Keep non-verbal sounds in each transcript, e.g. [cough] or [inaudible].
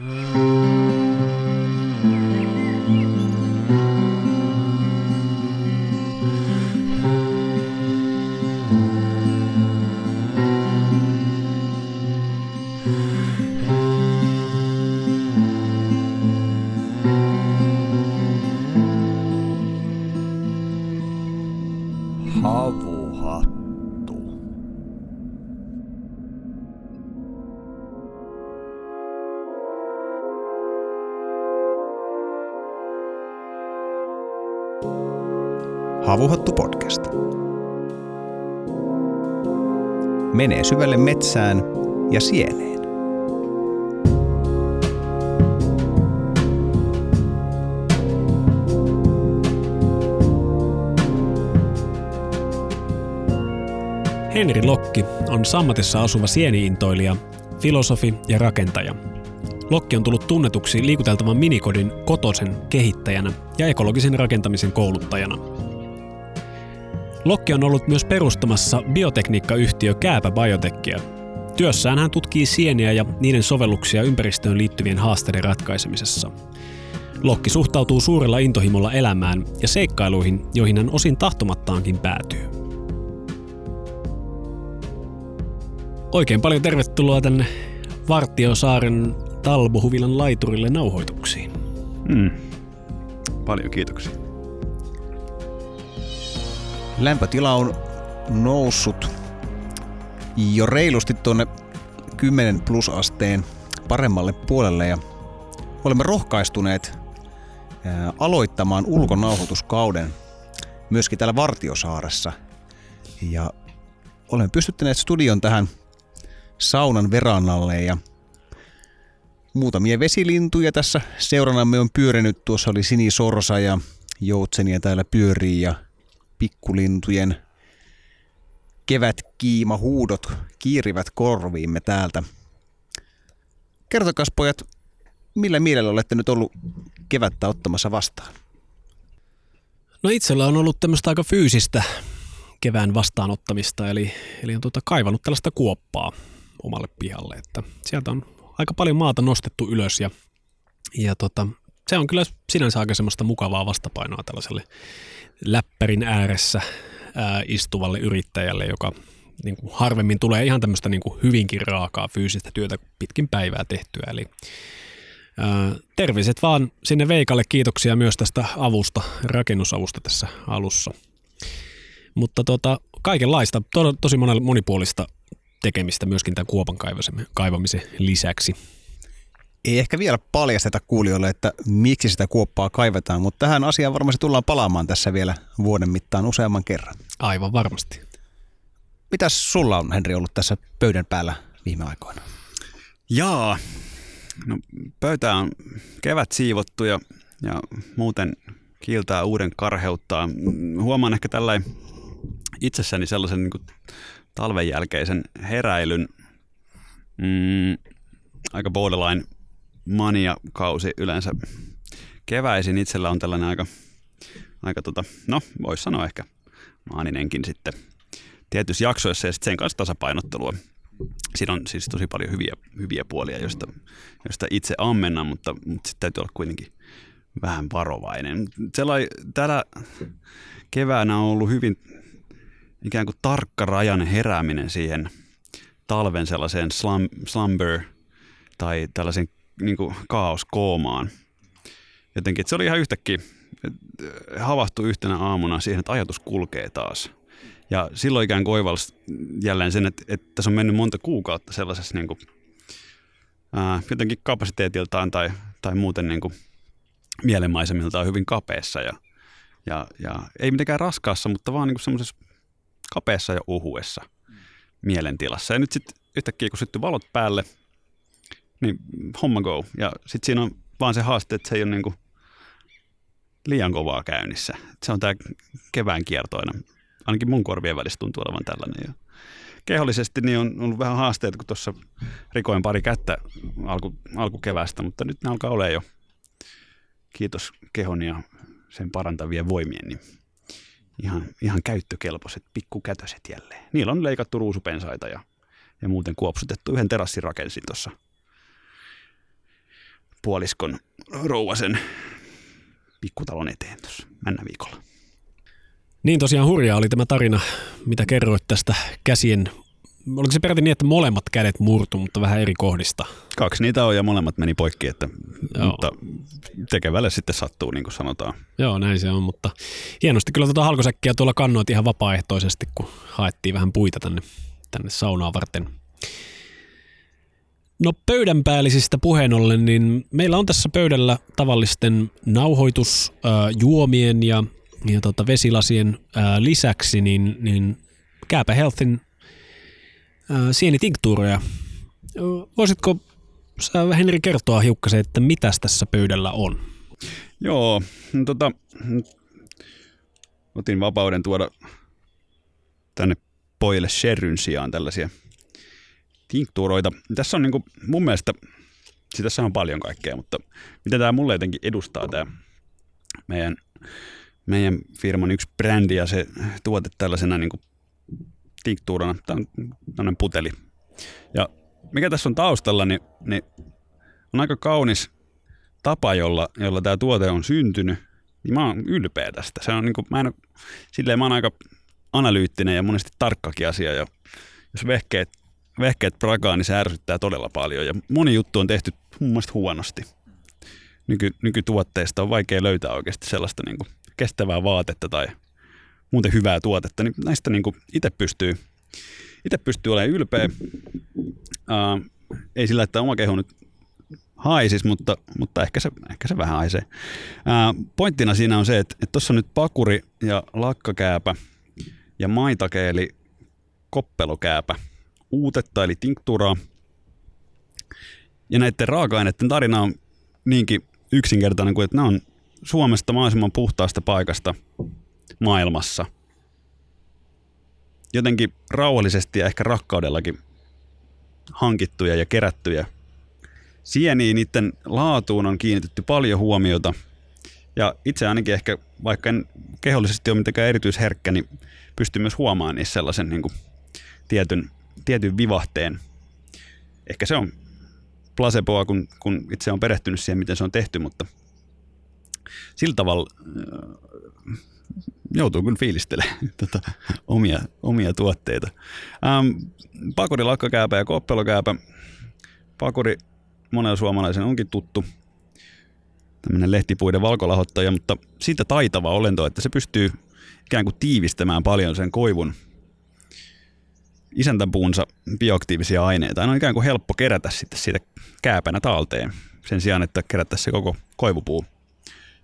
Mm. Havuhattu podcast. Menee syvälle metsään ja sieneen. Henri Lokki on sammatissa asuva sieniintoilija, filosofi ja rakentaja. Lokki on tullut tunnetuksi liikuteltavan minikodin Kotosen kehittäjänä ja ekologisen rakentamisen kouluttajana. Lokki on ollut myös perustamassa biotekniikkayhtiö Kääpä Biotekia. Työssään hän tutkii sieniä ja niiden sovelluksia ympäristöön liittyvien haasteiden ratkaisemisessa. Lokki suhtautuu suurella intohimolla elämään ja seikkailuihin, joihin hän osin tahtomattaankin päätyy. Oikein paljon tervetuloa tänne Vartiosaaren Talbohuvilan laiturille nauhoituksiin. Mm. Paljon kiitoksia. Lämpötila on noussut jo reilusti tuonne 10 plus asteen paremmalle puolelle ja olemme rohkaistuneet ää, aloittamaan ulkonauhoituskauden myöskin täällä Vartiosaaressa. Ja olemme pystyttäneet studion tähän saunan verannalle ja muutamia vesilintuja tässä seuranamme on pyörinyt. Tuossa oli sinisorsa ja joutsenia täällä pyörii ja pikkulintujen kevätkiima huudot kiirivät korviimme täältä. Kertokas pojat, millä mielellä olette nyt ollut kevättä ottamassa vastaan? No itsellä on ollut tämmöistä aika fyysistä kevään vastaanottamista, eli, eli on tuota kaivannut tällaista kuoppaa omalle pihalle, että sieltä on aika paljon maata nostettu ylös ja, ja tota, se on kyllä sinänsä aika semmoista mukavaa vastapainoa tällaiselle läppärin ääressä ää, istuvalle yrittäjälle, joka niin kuin harvemmin tulee ihan tämmöistä niin kuin hyvinkin raakaa fyysistä työtä pitkin päivää tehtyä. Eli ää, terveiset vaan sinne Veikalle, kiitoksia myös tästä avusta, rakennusavusta tässä alussa. Mutta tota, kaikenlaista, to, tosi monipuolista tekemistä myöskin tämän kuopan kaivamisen lisäksi. Ei ehkä vielä paljasteta kuulijoille, että miksi sitä kuoppaa kaivetaan, mutta tähän asiaan varmasti tullaan palaamaan tässä vielä vuoden mittaan useamman kerran. Aivan varmasti. Mitäs sulla on, Henri, ollut tässä pöydän päällä viime aikoina? Jaa, no pöytä on kevät siivottu ja, ja muuten kiiltää uuden karheuttaa. Huomaan ehkä tällä itsessäni sellaisen niin kuin talven jälkeisen heräilyn. Mm, aika borderline mania-kausi yleensä keväisin. Itsellä on tällainen aika, aika tota, no voisi sanoa ehkä maaninenkin sitten tietyissä jaksoissa ja sitten sen kanssa tasapainottelua. Siinä on siis tosi paljon hyviä, hyviä puolia, joista, joista itse ammennan, mutta, mutta sitten täytyy olla kuitenkin vähän varovainen. Sellai, tällä keväänä on ollut hyvin ikään kuin tarkkarajainen herääminen siihen talven sellaiseen slum, slumber tai tällaisen niin kuin kaoskoomaan. Jotenkin, se oli ihan yhtäkkiä havahtui yhtenä aamuna siihen, että ajatus kulkee taas. Ja silloin ikään kuin oivalsi jälleen sen, että, että tässä on mennyt monta kuukautta sellaisessa niin kuin, ää, jotenkin kapasiteetiltaan tai, tai muuten niin kuin mielenmaisemiltaan hyvin kapeessa ja, ja, ja ei mitenkään raskaassa, mutta vaan niin kuin semmoisessa kapeassa ja uhuessa mielentilassa. Ja nyt sitten yhtäkkiä kun syttyi valot päälle, niin homma go. Ja sitten siinä on vaan se haaste, että se ei ole niin kuin liian kovaa käynnissä. Se on tämä kevään kiertoina. Ainakin mun korvien välissä tuntuu olevan tällainen. Ja kehollisesti niin on ollut vähän haasteita, kun tuossa rikoin pari kättä alku, alkukevästä, mutta nyt ne alkaa olla jo. Kiitos kehon ja sen parantavien voimien, niin ihan, ihan käyttökelpoiset pikkukätöset jälleen. Niillä on leikattu ruusupensaita ja, ja muuten kuopsutettu. Yhden terassin rakensin tuossa puoliskon rouvasen pikkutalon eteen tuossa mennä viikolla. Niin tosiaan hurjaa oli tämä tarina, mitä kerroit tästä käsien oliko se peräti niin, että molemmat kädet murtu, mutta vähän eri kohdista? Kaksi niitä on ja molemmat meni poikki, että, mutta tekevälle sitten sattuu, niin kuin sanotaan. Joo, näin se on, mutta hienosti kyllä tuota halkosäkkiä tuolla kannoit ihan vapaaehtoisesti, kun haettiin vähän puita tänne, tänne saunaa varten. No pöydänpäällisistä puheen ollen, niin meillä on tässä pöydällä tavallisten nauhoitusjuomien ja, ja tota vesilasien ää, lisäksi niin, niin Kääpä Healthin sienitinktuureja. Voisitko sä Henri kertoa hiukkasen, että mitä tässä pöydällä on? Joo, no tota, otin vapauden tuoda tänne pojille sherryn sijaan tällaisia tinktuuroita. Tässä on niinku mun mielestä, siis tässä on paljon kaikkea, mutta mitä tämä mulle jotenkin edustaa tämä meidän, meidän firman yksi brändi ja se tuote tällaisena niinku tinktuurana. Tämä on puteli. Ja mikä tässä on taustalla, niin, niin on aika kaunis tapa, jolla, jolla tämä tuote on syntynyt. Niin mä oon ylpeä tästä. Se on niin kuin, mä, en, silleen, mä oon aika analyyttinen ja monesti tarkkakin asia. Ja jos vehkeet, vehkeet prakaa, niin se ärsyttää todella paljon. Ja moni juttu on tehty mun mielestä huonosti. Nyky, nykytuotteista on vaikea löytää oikeasti sellaista niin kuin kestävää vaatetta tai muuten hyvää tuotetta, niin näistä niin itse pystyy, itse pystyy olemaan ylpeä. Uh, ei sillä, että oma keho nyt haisis, mutta, mutta ehkä, se, ehkä se vähän haisee. Uh, pointtina siinä on se, että tuossa on nyt pakuri ja lakkakääpä ja maitake eli koppelokääpä, uutetta eli tinkturaa. Ja näiden raaka-aineiden tarina on niinkin yksinkertainen kuin, että ne on Suomesta mahdollisimman puhtaasta paikasta maailmassa. Jotenkin rauhallisesti ja ehkä rakkaudellakin hankittuja ja kerättyjä. Sieniin niiden laatuun on kiinnitetty paljon huomiota. Ja itse ainakin ehkä, vaikka en kehollisesti ole mitenkään erityisherkkä, niin pystyy myös huomaamaan niissä sellaisen niin kuin tietyn, tietyn vivahteen. Ehkä se on placeboa, kun, kun itse on perehtynyt siihen, miten se on tehty, mutta sillä tavalla joutuu kyllä fiilistelemään [laughs] tota, omia, omia tuotteita. Ähm, pakuri, lakkakääpä ja koppelokääpä. Pakuri monella suomalaisen onkin tuttu. Tämmöinen lehtipuiden valkolahottaja, mutta siitä taitava olento, että se pystyy ikään kuin tiivistämään paljon sen koivun isäntäpuunsa bioaktiivisia aineita. Ne on ikään kuin helppo kerätä sitten siitä kääpänä talteen sen sijaan, että kerättäisiin se koko koivupuu.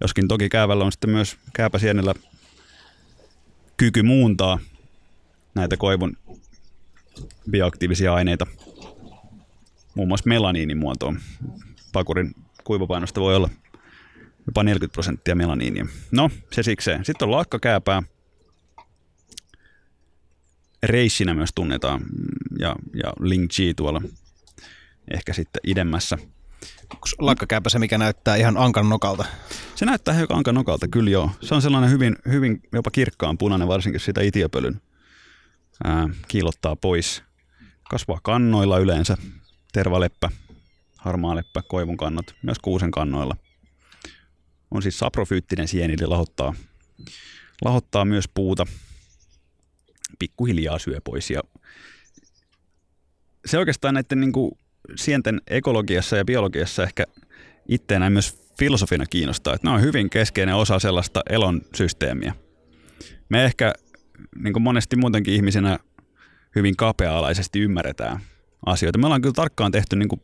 Joskin toki käävällä on sitten myös kääpäsienellä kyky muuntaa näitä koivun bioaktiivisia aineita muun muassa melaniinin muotoon. Pakurin kuivapainosta voi olla jopa 40 prosenttia melaniinia. No, se sikseen. Sitten on lakkakääpää. Reissinä myös tunnetaan ja, ja Ling Chi tuolla ehkä sitten idemmässä – Onko lakkakääpä se, mikä näyttää ihan ankan nokalta? Se näyttää ihan ankan nokalta, kyllä joo. Se on sellainen hyvin, hyvin jopa kirkkaan punainen, varsinkin sitä itiöpölyn ää, kiilottaa pois. Kasvaa kannoilla yleensä, tervaleppä, harmaaleppä, koivun kannot, myös kuusen kannoilla. On siis saprofyyttinen sieni, eli lahottaa, lahottaa myös puuta, pikkuhiljaa syö pois. Ja se oikeastaan näiden niin kuin sienten ekologiassa ja biologiassa ehkä itteenä myös filosofina kiinnostaa, että ne on hyvin keskeinen osa sellaista elon systeemiä. Me ehkä niin kuin monesti muutenkin ihmisinä hyvin kapea-alaisesti ymmärretään asioita. Me ollaan kyllä tarkkaan tehty niin kuin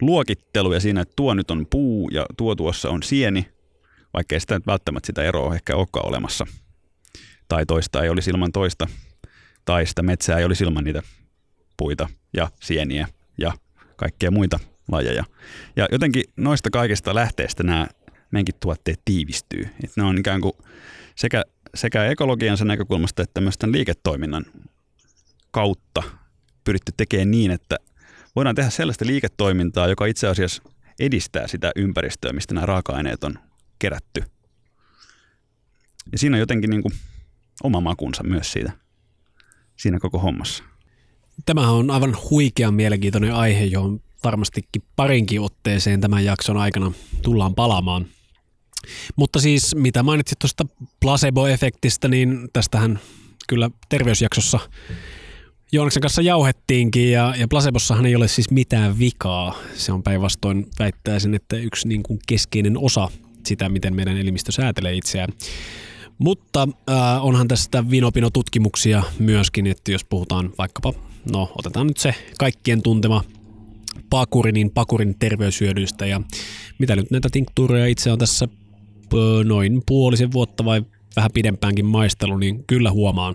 luokitteluja siinä, että tuo nyt on puu ja tuo tuossa on sieni, vaikka ei sitä nyt välttämättä sitä eroa ehkä olekaan olemassa. Tai toista ei olisi ilman toista, tai sitä metsää ei olisi ilman niitä puita ja sieniä ja kaikkea muita lajeja. Ja jotenkin noista kaikista lähteistä nämä meidänkin tuotteet tiivistyy. Et ne on ikään kuin sekä, sekä ekologiansa näkökulmasta että myös tämän liiketoiminnan kautta pyritty tekemään niin, että voidaan tehdä sellaista liiketoimintaa, joka itse asiassa edistää sitä ympäristöä, mistä nämä raaka-aineet on kerätty. Ja siinä on jotenkin niin kuin oma makunsa myös siitä, siinä koko hommassa. Tämähän on aivan huikean mielenkiintoinen aihe, johon varmastikin parinkin otteeseen tämän jakson aikana tullaan palaamaan. Mutta siis mitä mainitsit tuosta placebo-efektistä, niin tästähän kyllä terveysjaksossa Joonaksen kanssa jauhettiinkin ja, ja placebossahan ei ole siis mitään vikaa. Se on päinvastoin väittäisin, että yksi niin kuin keskeinen osa sitä, miten meidän elimistö säätelee itseään. Mutta äh, onhan tästä vinopino-tutkimuksia myöskin, että jos puhutaan vaikkapa, no otetaan nyt se kaikkien tuntema pakuri, niin pakurin terveyshyödyistä. Ja mitä nyt näitä tinktuureja itse on tässä noin puolisen vuotta vai vähän pidempäänkin maistelu, niin kyllä huomaan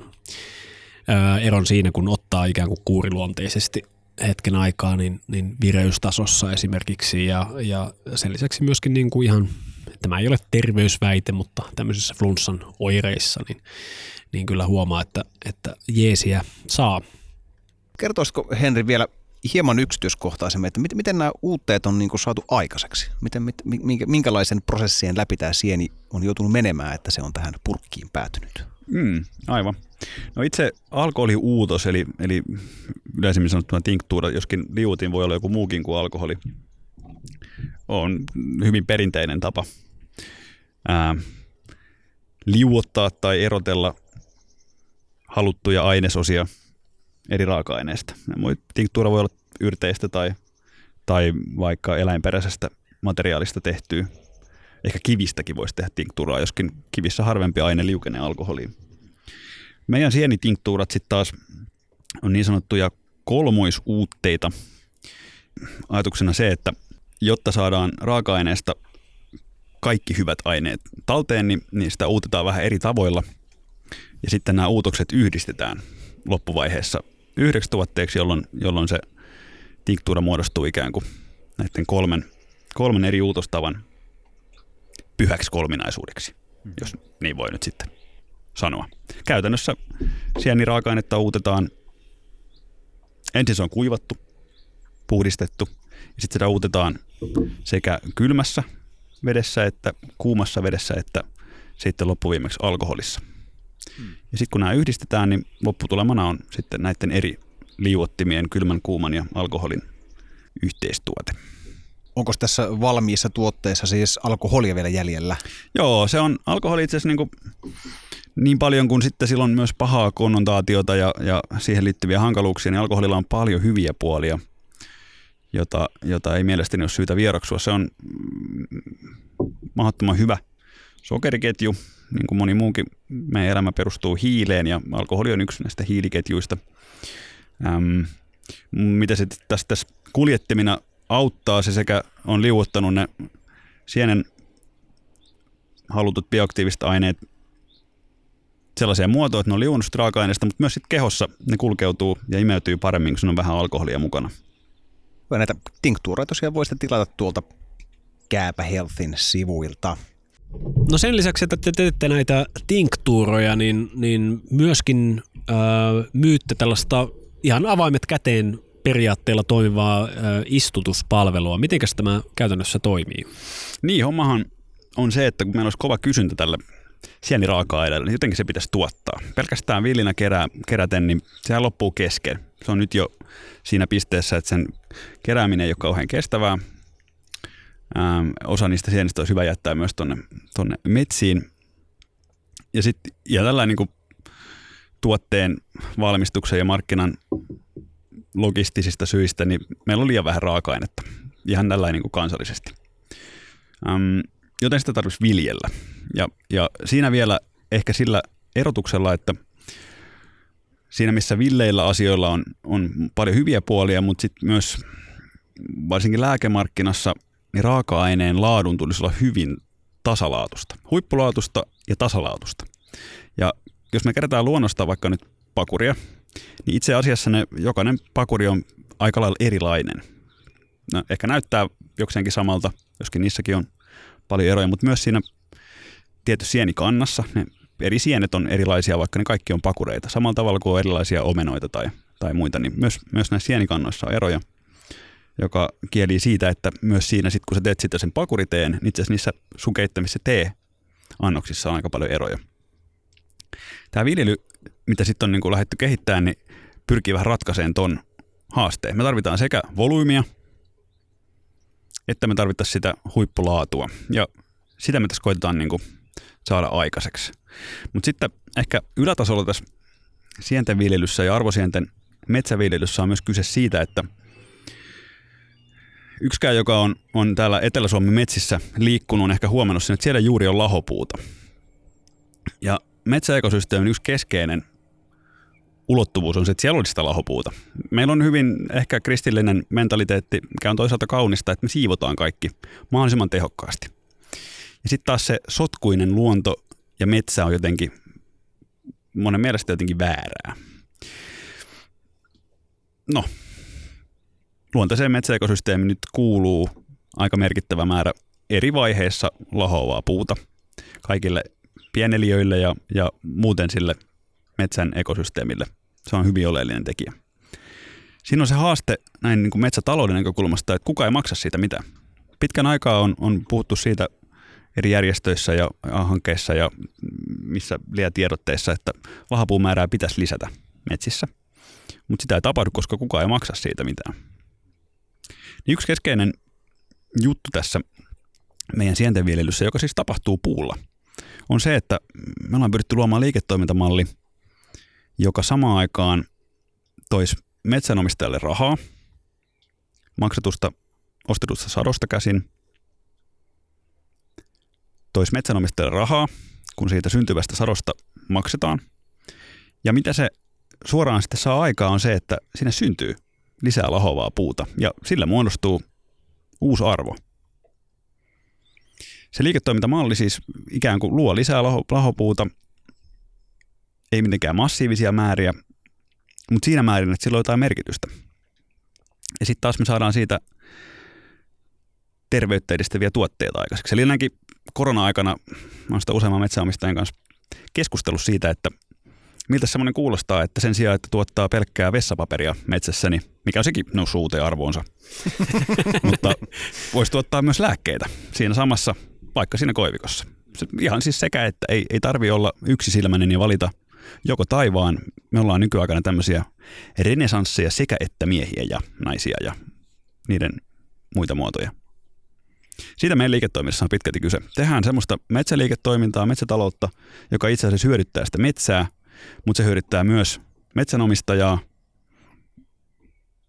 ää, eron siinä, kun ottaa ikään kuin kuuriluonteisesti hetken aikaa, niin, niin vireystasossa esimerkiksi ja, ja sen lisäksi myöskin niin kuin ihan, tämä ei ole terveysväite, mutta tämmöisissä flunssan oireissa, niin, niin kyllä huomaa, että, että jeesiä saa. Kertoisiko Henri vielä hieman yksityiskohtaisemmin, että miten, miten nämä uutteet on niin kuin saatu aikaiseksi? Miten, mit, minkä, minkälaisen prosessien läpi tämä sieni on joutunut menemään, että se on tähän purkkiin päätynyt? Mm, aivan. No itse alkoholiuutos, eli, eli yleisemmin sanottuna tinktuura, joskin liuutin voi olla joku muukin kuin alkoholi, on hyvin perinteinen tapa ää, liuottaa tai erotella haluttuja ainesosia eri raaka-aineista. Tinktuura voi olla yrteistä tai, tai vaikka eläinperäisestä materiaalista tehtyä. Ehkä kivistäkin voisi tehdä tinktuuraa, joskin kivissä harvempi aine liukenee alkoholiin. Meidän sienitinktuurat sitten taas on niin sanottuja kolmoisuutteita. Ajatuksena se, että jotta saadaan raaka-aineesta kaikki hyvät aineet talteen, niin, niin sitä uutetaan vähän eri tavoilla. Ja sitten nämä uutokset yhdistetään loppuvaiheessa yhdeksi tuotteeksi, jolloin, jolloin se tinktuura muodostuu ikään kuin näiden kolmen, kolmen eri uutostavan pyhäksi kolminaisuudeksi, mm. jos niin voi nyt sitten sanoa. Käytännössä sieniraaka-ainetta uutetaan, ensin se on kuivattu, puhdistettu, ja sitten sitä uutetaan sekä kylmässä vedessä että kuumassa vedessä että sitten loppuviimeksi alkoholissa. Hmm. Ja sitten kun nämä yhdistetään, niin lopputulemana on sitten näiden eri liuottimien, kylmän, kuuman ja alkoholin yhteistuote. Onko tässä valmiissa tuotteessa siis alkoholia vielä jäljellä? Joo, se on alkoholi itse asiassa niin, kuin, niin paljon kuin sitten silloin myös pahaa konnotaatiota ja, ja siihen liittyviä hankaluuksia, niin alkoholilla on paljon hyviä puolia, jota, jota ei mielestäni ole syytä vieraksua. Se on mahdottoman hyvä sokeriketju, niin kuin moni muukin meidän elämä perustuu hiileen ja alkoholi on yksi näistä hiiliketjuista. Ähm, mitä se tästä kuljettimina auttaa, se sekä on liuottanut ne sienen halutut bioaktiiviset aineet sellaisia muotoja, että ne on liuunut raaka-aineista, mutta myös sitten kehossa ne kulkeutuu ja imeytyy paremmin, kun on vähän alkoholia mukana. Näitä tinktuureja tosiaan voisitte tilata tuolta Kääpä Healthin sivuilta. No sen lisäksi, että te teette näitä tinktuuroja, niin, niin myöskin äh, myytte tällaista ihan avaimet käteen periaatteella toimivaa istutuspalvelua. Mitenkäs tämä käytännössä toimii? Niin, hommahan on se, että kun meillä olisi kova kysyntä tälle sieniraaka-aineelle, niin jotenkin se pitäisi tuottaa. Pelkästään villinä kerää, keräten, niin sehän loppuu kesken. Se on nyt jo siinä pisteessä, että sen kerääminen ei ole kauhean kestävää. Ähm, osa niistä sienistä olisi hyvä jättää myös tuonne tonne metsiin. Ja, sit, ja tällainen niin tuotteen valmistuksen ja markkinan logistisista syistä, niin meillä on liian vähän raaka-ainetta. Ihan tällainen niin kansallisesti. Ähm, joten sitä tarvitsisi viljellä. Ja, ja siinä vielä ehkä sillä erotuksella, että siinä missä villeillä asioilla on, on paljon hyviä puolia, mutta sitten myös varsinkin lääkemarkkinassa niin raaka-aineen laadun tulisi olla hyvin tasalaatusta. Huippulaatusta ja tasalaatusta. Ja jos me kerätään luonnosta vaikka nyt pakuria, niin itse asiassa ne, jokainen pakuri on aika lailla erilainen. No, ehkä näyttää jokseenkin samalta, joskin niissäkin on paljon eroja, mutta myös siinä tietyssä sienikannassa ne eri sienet on erilaisia, vaikka ne kaikki on pakureita. Samalla tavalla kuin on erilaisia omenoita tai, tai muita, niin myös, myös näissä sienikannoissa on eroja joka kieli siitä, että myös siinä, sit, kun sä teet sitä sen pakuriteen, niin itse asiassa niissä sun keittämissä tee-annoksissa on aika paljon eroja. Tämä viljely, mitä sitten on niin lähdetty kehittämään, niin pyrkii vähän ratkaiseen ton haasteen. Me tarvitaan sekä volyymiä, että me tarvittaisiin sitä huippulaatua. Ja sitä me tässä koitetaan niin kuin saada aikaiseksi. Mutta sitten ehkä ylätasolla tässä sienten viljelyssä ja arvosienten metsäviljelyssä on myös kyse siitä, että yksikään, joka on, on täällä Etelä-Suomen metsissä liikkunut, on ehkä huomannut sen, että siellä juuri on lahopuuta. Ja metsäekosysteemin yksi keskeinen ulottuvuus on se, että siellä olisi sitä lahopuuta. Meillä on hyvin ehkä kristillinen mentaliteetti, mikä on toisaalta kaunista, että me siivotaan kaikki mahdollisimman tehokkaasti. Ja sitten taas se sotkuinen luonto ja metsä on jotenkin monen mielestä jotenkin väärää. No, luontaiseen metsäekosysteemiin nyt kuuluu aika merkittävä määrä eri vaiheissa lahoavaa puuta kaikille pieneliöille ja, ja muuten sille metsän ekosysteemille. Se on hyvin oleellinen tekijä. Siinä on se haaste näin niin kuin metsätalouden näkökulmasta, että kuka ei maksa siitä mitään. Pitkän aikaa on, on puhuttu siitä eri järjestöissä ja, hankkeissa ja missä liian tiedotteissa, että vahapuun määrää pitäisi lisätä metsissä. Mutta sitä ei tapahdu, koska kukaan ei maksa siitä mitään. Niin yksi keskeinen juttu tässä meidän sientenviljelyssä, joka siis tapahtuu puulla, on se, että me ollaan pyritty luomaan liiketoimintamalli, joka samaan aikaan toisi metsänomistajalle rahaa maksetusta ostetusta sadosta käsin, toisi metsänomistajalle rahaa, kun siitä syntyvästä sadosta maksetaan. Ja mitä se suoraan sitten saa aikaa on se, että sinne syntyy lisää lahovaa puuta ja sillä muodostuu uusi arvo. Se liiketoimintamalli siis ikään kuin luo lisää laho, lahopuuta, ei mitenkään massiivisia määriä, mutta siinä määrin, että sillä on jotain merkitystä. Ja sitten taas me saadaan siitä terveyttä edistäviä tuotteita aikaiseksi. Eli ainakin korona-aikana olen sitä useamman metsäomistajan kanssa keskustellut siitä, että miltä semmoinen kuulostaa, että sen sijaan, että tuottaa pelkkää vessapaperia metsässäni, mikä on sekin noussut uuteen arvoonsa, [laughs] mutta voisi tuottaa myös lääkkeitä siinä samassa, vaikka siinä koivikossa. Ihan siis sekä, että ei, ei tarvi olla yksisilmäinen ja valita joko taivaan. Me ollaan nykyaikana tämmöisiä renesansseja sekä että miehiä ja naisia ja niiden muita muotoja. Siitä meidän liiketoiminnassa on pitkälti kyse. Tehdään semmoista metsäliiketoimintaa, metsätaloutta, joka itse asiassa hyödyttää sitä metsää, mutta se hyödyttää myös metsänomistajaa.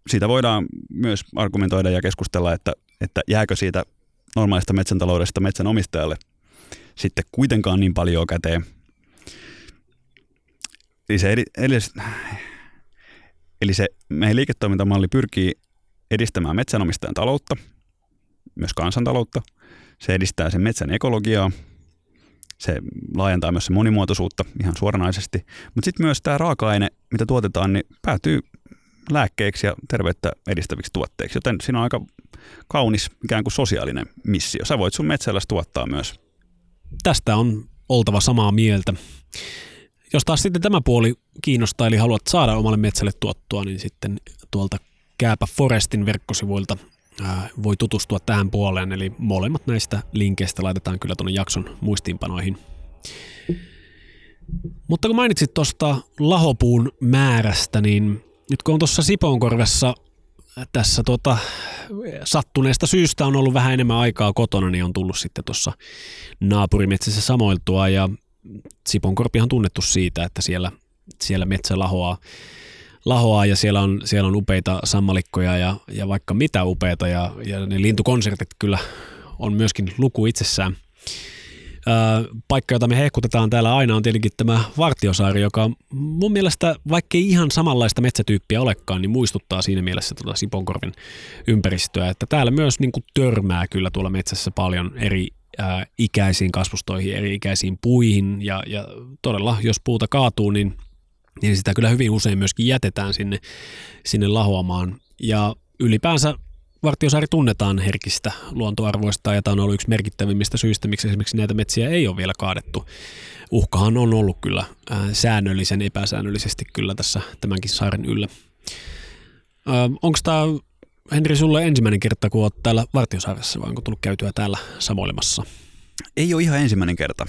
Siitä voidaan myös argumentoida ja keskustella, että, että jääkö siitä normaalista metsätaloudesta metsänomistajalle sitten kuitenkaan niin paljon käteen. Eli se, eli, eli se meidän liiketoimintamalli pyrkii edistämään metsänomistajan taloutta – myös kansantaloutta. Se edistää sen metsän ekologiaa. Se laajentaa myös se monimuotoisuutta ihan suoranaisesti. Mutta sitten myös tämä raaka-aine, mitä tuotetaan, niin päätyy lääkkeeksi ja terveyttä edistäviksi tuotteiksi. Joten siinä on aika kaunis ikään kuin sosiaalinen missio. Sä voit sun metsällä tuottaa myös. Tästä on oltava samaa mieltä. Jos taas sitten tämä puoli kiinnostaa, eli haluat saada omalle metsälle tuottua, niin sitten tuolta Kääpä Forestin verkkosivuilta voi tutustua tähän puoleen, eli molemmat näistä linkeistä laitetaan kyllä tuonne jakson muistiinpanoihin. Mutta kun mainitsit tuosta lahopuun määrästä, niin nyt kun on tuossa Sipoonkorvessa tässä tuota, sattuneesta syystä on ollut vähän enemmän aikaa kotona, niin on tullut sitten tuossa naapurimetsässä samoiltua ja Sipoonkorpi on tunnettu siitä, että siellä, siellä metsä lahoaa lahoaa ja siellä on, siellä on upeita sammalikkoja ja, ja vaikka mitä upeita ja, ja ne lintukonsertit kyllä on myöskin luku itsessään. Paikka, jota me hehkutetaan täällä aina on tietenkin tämä Vartiosaari, joka mun mielestä, vaikkei ihan samanlaista metsätyyppiä olekaan, niin muistuttaa siinä mielessä tuota Siponkorven ympäristöä, että täällä myös niin kuin törmää kyllä tuolla metsässä paljon eri ää, ikäisiin kasvustoihin, eri ikäisiin puihin ja, ja todella, jos puuta kaatuu, niin niin sitä kyllä hyvin usein myöskin jätetään sinne, sinne lahoamaan. Ja ylipäänsä Vartiosaari tunnetaan herkistä luontoarvoista ja tämä on ollut yksi merkittävimmistä syistä, miksi esimerkiksi näitä metsiä ei ole vielä kaadettu. Uhkahan on ollut kyllä säännöllisen epäsäännöllisesti kyllä tässä tämänkin saaren yllä. Onko tämä Henri sulle ensimmäinen kerta, kun olet täällä Vartiosaaressa vai onko tullut käytyä täällä samoilemassa? Ei ole ihan ensimmäinen kerta.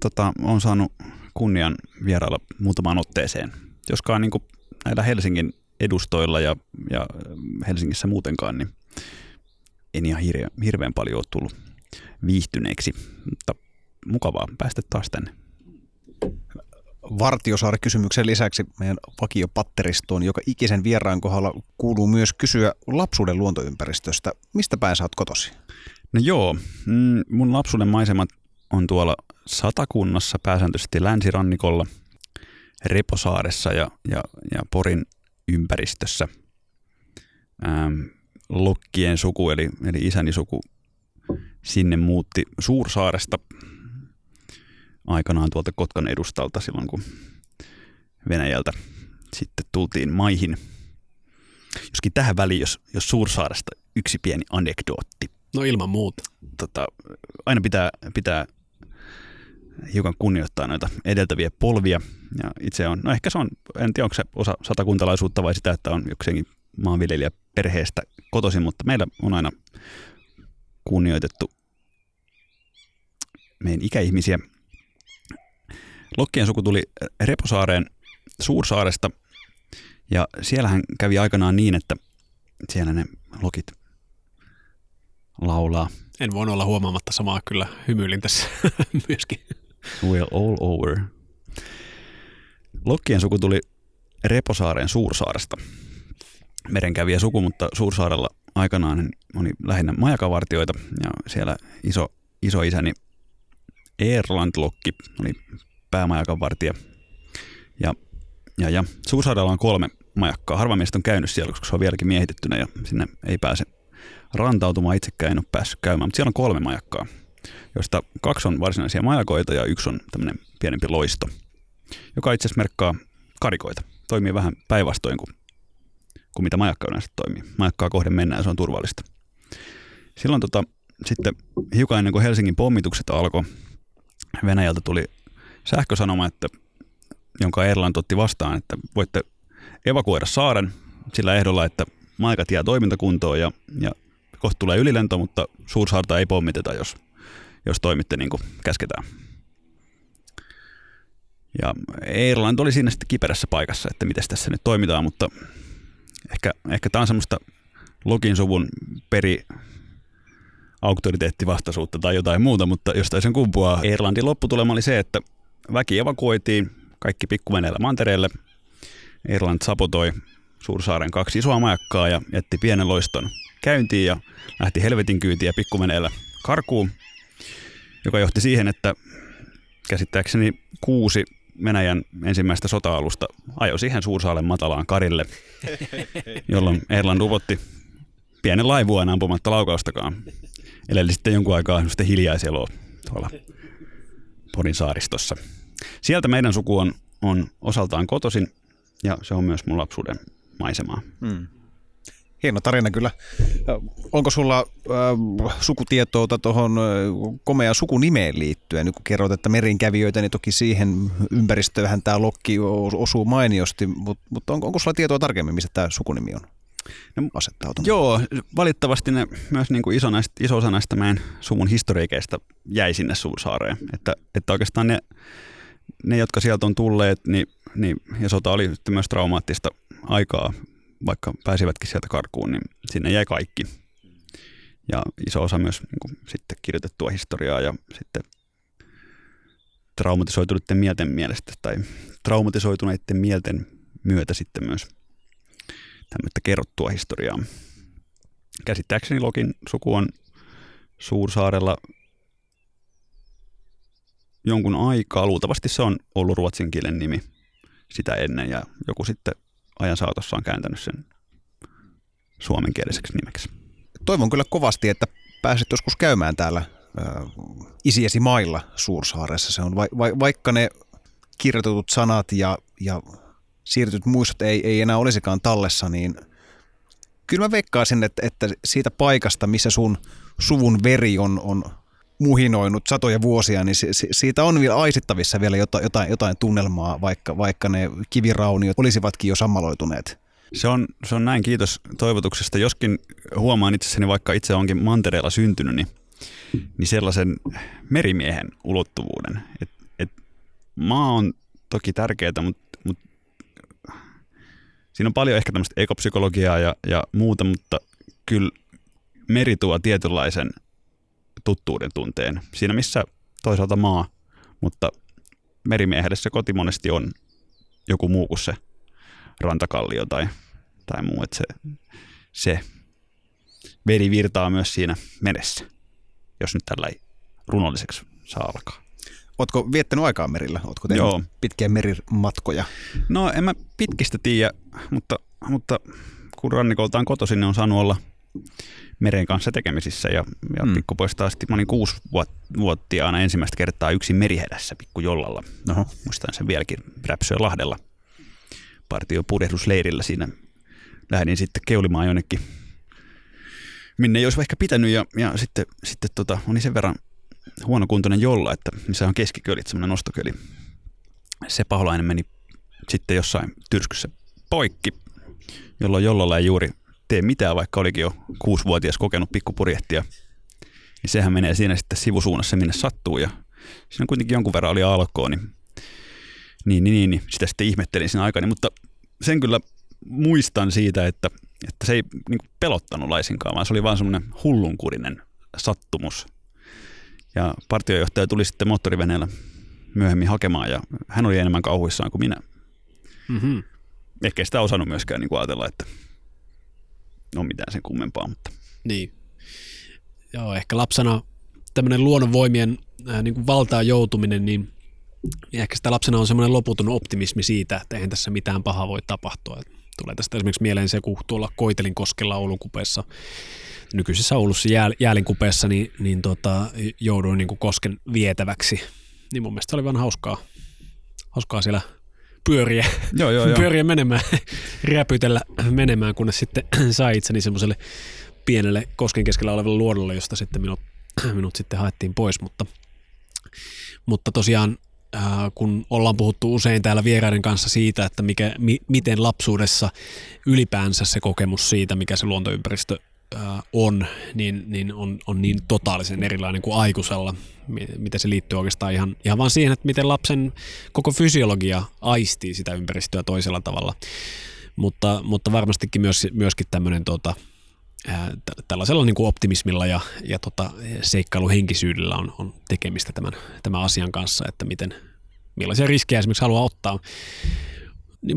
Tota, olen saanut kunnian vierailla muutamaan otteeseen. Joskaan niin näillä Helsingin edustoilla ja, ja Helsingissä muutenkaan, niin en ihan hirveän, hirveän paljon ole tullut viihtyneeksi, mutta mukavaa päästä taas tänne. Vartiosaari-kysymyksen lisäksi meidän vakiopatteristoon, joka ikisen vieraan kohdalla kuuluu myös kysyä lapsuuden luontoympäristöstä. Mistä päin sä oot kotosi? No joo, mm, mun lapsuuden maisemat on tuolla Satakunnassa, pääsääntöisesti länsirannikolla, Reposaaressa ja, ja, ja Porin ympäristössä. Ähm, Lokkien suku, eli, eli isäni suku, sinne muutti Suursaaresta aikanaan tuolta Kotkan edustalta silloin, kun Venäjältä sitten tultiin maihin. Joskin tähän väliin, jos, jos Suursaaresta yksi pieni anekdootti. No ilman muuta. Tota, aina pitää, pitää hiukan kunnioittaa noita edeltäviä polvia. Ja itse on, no ehkä se on, en tiedä onko se osa satakuntalaisuutta vai sitä, että on jokseenkin maanviljelijä perheestä kotoisin, mutta meillä on aina kunnioitettu meidän ikäihmisiä. Lokkien suku tuli Reposaareen Suursaaresta ja siellähän kävi aikanaan niin, että siellä ne lokit laulaa. En voinut olla huomaamatta samaa, kyllä hymyilin tässä [laughs] myöskin. We're all over. Lokkien suku tuli Reposaareen Suursaaresta. Merenkävijä suku, mutta Suursaarella aikanaan oli lähinnä majakavartioita ja siellä iso, iso isäni Erland Lokki oli päämajakavartija. Ja, ja, ja Suursaarella on kolme majakkaa. Harva meistä on käynyt siellä, koska se on vieläkin miehitettynä ja sinne ei pääse rantautumaan. Itsekään en ole päässyt käymään, mutta siellä on kolme majakkaa, joista kaksi on varsinaisia majakoita ja yksi on tämmöinen pienempi loisto, joka itse asiassa merkkaa karikoita. Toimii vähän päinvastoin kuin, kuin mitä majakka yleensä toimii. Majakkaa kohden mennään, se on turvallista. Silloin tota, sitten hiukan ennen kuin Helsingin pommitukset alkoi, Venäjältä tuli sähkösanoma, että, jonka Erland otti vastaan, että voitte evakuoida saaren sillä ehdolla, että maikat jää toimintakuntoon ja, ja kohta tulee ylilento, mutta Suursaarta ei pommiteta, jos, jos toimitte niin kuin käsketään. Ja Irland oli siinä sitten kiperässä paikassa, että miten tässä nyt toimitaan, mutta ehkä, ehkä tämä on semmoista Lokin suvun peri auktoriteettivastaisuutta tai jotain muuta, mutta jostain sen kumpuaa. Irlandin lopputulema oli se, että väki evakuoitiin kaikki pikkuveneellä mantereelle. Irland sapotoi Suursaaren kaksi isoa majakkaa ja jätti pienen loiston käyntiin ja lähti helvetin kyytiä pikkuveneellä karkuun, joka johti siihen, että käsittääkseni kuusi Venäjän ensimmäistä sota-alusta ajoi siihen Suursaalen matalaan karille, [laughs] jolloin Erland upotti pienen laivuan ampumatta laukaustakaan. Eli sitten jonkun aikaa sitten hiljaiseloa tuolla Porin saaristossa. Sieltä meidän suku on, on osaltaan kotosin ja se on myös mun lapsuuden maisemaa. Hmm. Hieno tarina kyllä. Onko sulla äh, sukutietoa tuohon äh, komean sukunimeen liittyen? Nyt kun kerroit, että merinkävijöitä, niin toki siihen ympäristöön tämä lokki osuu mainiosti, mutta, mutta onko, onko sulla tietoa tarkemmin, mistä tämä sukunimi on? Asettautunut. Joo, valitettavasti ne, myös niin kuin iso, näistä, iso osa näistä meidän suvun historiikeista jäi sinne Suursaareen. Että, että oikeastaan ne, ne, jotka sieltä on tulleet, niin, niin, ja sota oli myös traumaattista aikaa vaikka pääsivätkin sieltä karkuun, niin sinne jäi kaikki. Ja iso osa myös niin kuin, sitten kirjoitettua historiaa ja sitten traumatisoituneiden mielten mielestä tai traumatisoituneiden mielten myötä sitten myös tämmöistä kerrottua historiaa. Käsittääkseni Lokin suku on Suursaarella jonkun aikaa. Luultavasti se on ollut ruotsin kielen nimi sitä ennen ja joku sitten ajan saatossa on kääntänyt sen suomenkieliseksi nimeksi. Toivon kyllä kovasti, että pääset joskus käymään täällä äh, isiesi mailla Suursaaressa. Se on va- va- vaikka ne kirjoitetut sanat ja, ja siirtyt muistot ei, ei enää olisikaan tallessa, niin kyllä mä veikkaisin, että, että siitä paikasta, missä sun suvun veri on, on muhinoinut satoja vuosia, niin siitä on vielä aistittavissa vielä jotain, jotain, tunnelmaa, vaikka, vaikka ne kivirauniot olisivatkin jo sammaloituneet. Se on, se on näin, kiitos toivotuksesta. Joskin huomaan itsessäni, vaikka itse onkin mantereella syntynyt, niin, niin sellaisen merimiehen ulottuvuuden. Et, et maa on toki tärkeää, mutta, mutta siinä on paljon ehkä tämmöistä ekopsykologiaa ja, ja muuta, mutta kyllä meri tuo tietynlaisen tuttuuden tunteen. Siinä missä toisaalta maa, mutta merimiehelle se koti monesti on joku muu kuin se rantakallio tai, tai muu. Että se, se veri virtaa myös siinä meressä, jos nyt tällä runolliseksi saa alkaa. Oletko viettänyt aikaa merillä? Oletko tehnyt Joo. pitkiä merimatkoja? No en mä pitkistä tiedä, mutta, mutta kun rannikoltaan kotoisin, niin on saanut olla meren kanssa tekemisissä ja, ja Mm. pikkupoista asti. Mä olin kuusi vuot- vuotiaana ensimmäistä kertaa yksin merihädässä pikkujollalla. Oho. Muistan sen vieläkin Räpsöön Lahdella partion purjehdusleirillä siinä. Lähdin sitten keulimaan jonnekin, minne ei olisi ehkä pitänyt ja, ja sitten, sitten tota, oli sen verran huonokuntoinen jolla, että missä on keskikölit, semmoinen nostoköli. Se paholainen meni sitten jossain tyrskyssä poikki, jolloin jollalla ei juuri tee mitään, vaikka olikin jo kuusivuotias kokenut pikkupurjehtia. Niin sehän menee siinä sitten sivusuunnassa, minne sattuu. Ja siinä kuitenkin jonkun verran oli alkoa, niin, niin, niin, niin, niin sitä sitten ihmettelin siinä aikana. Mutta sen kyllä muistan siitä, että, että se ei niin pelottanut laisinkaan, vaan se oli vaan semmoinen hullunkurinen sattumus. Ja partiojohtaja tuli sitten moottoriveneellä myöhemmin hakemaan ja hän oli enemmän kauhuissaan kuin minä. Mm-hmm. Ehkä sitä osannut myöskään niin kuin ajatella, että on mitään sen kummempaa, mutta Niin. Joo, ehkä lapsena tämmöinen luonnonvoimien äh, niin kuin valtaan joutuminen, niin ehkä sitä lapsena on semmoinen loputon optimismi siitä, että eihän tässä mitään pahaa voi tapahtua. Et tulee tästä esimerkiksi mieleen se, kun tuolla Koitelin koskella Oulun kupeessa, nykyisessä Oulussa jääl, Jäälinkupeessa, niin, niin tota, jouduin niin kuin kosken vietäväksi. Niin mun mielestä se oli vaan hauskaa, hauskaa siellä pyöriä, joo, joo, joo. pyöriä menemään, [laughs] räpytellä menemään, kunnes sitten [clears throat] sai itseni semmoiselle pienelle kosken keskellä olevalle luodolle, josta sitten minut, [clears throat] minut sitten haettiin pois, mutta, mutta tosiaan kun ollaan puhuttu usein täällä vieraiden kanssa siitä, että mikä, mi, miten lapsuudessa ylipäänsä se kokemus siitä, mikä se luontoympäristö äh, on, niin, niin on, on niin totaalisen erilainen kuin aikuisella, mi- miten se liittyy oikeastaan ihan, ihan vaan siihen, että miten lapsen koko fysiologia aistii sitä ympäristöä toisella tavalla. Mutta, mutta varmastikin myös, myöskin tämmöinen tota, tällaisella niin kuin optimismilla ja, ja tota, seikkailuhenkisyydellä on, on tekemistä tämän, tämän asian kanssa, että miten, millaisia riskejä esimerkiksi haluaa ottaa.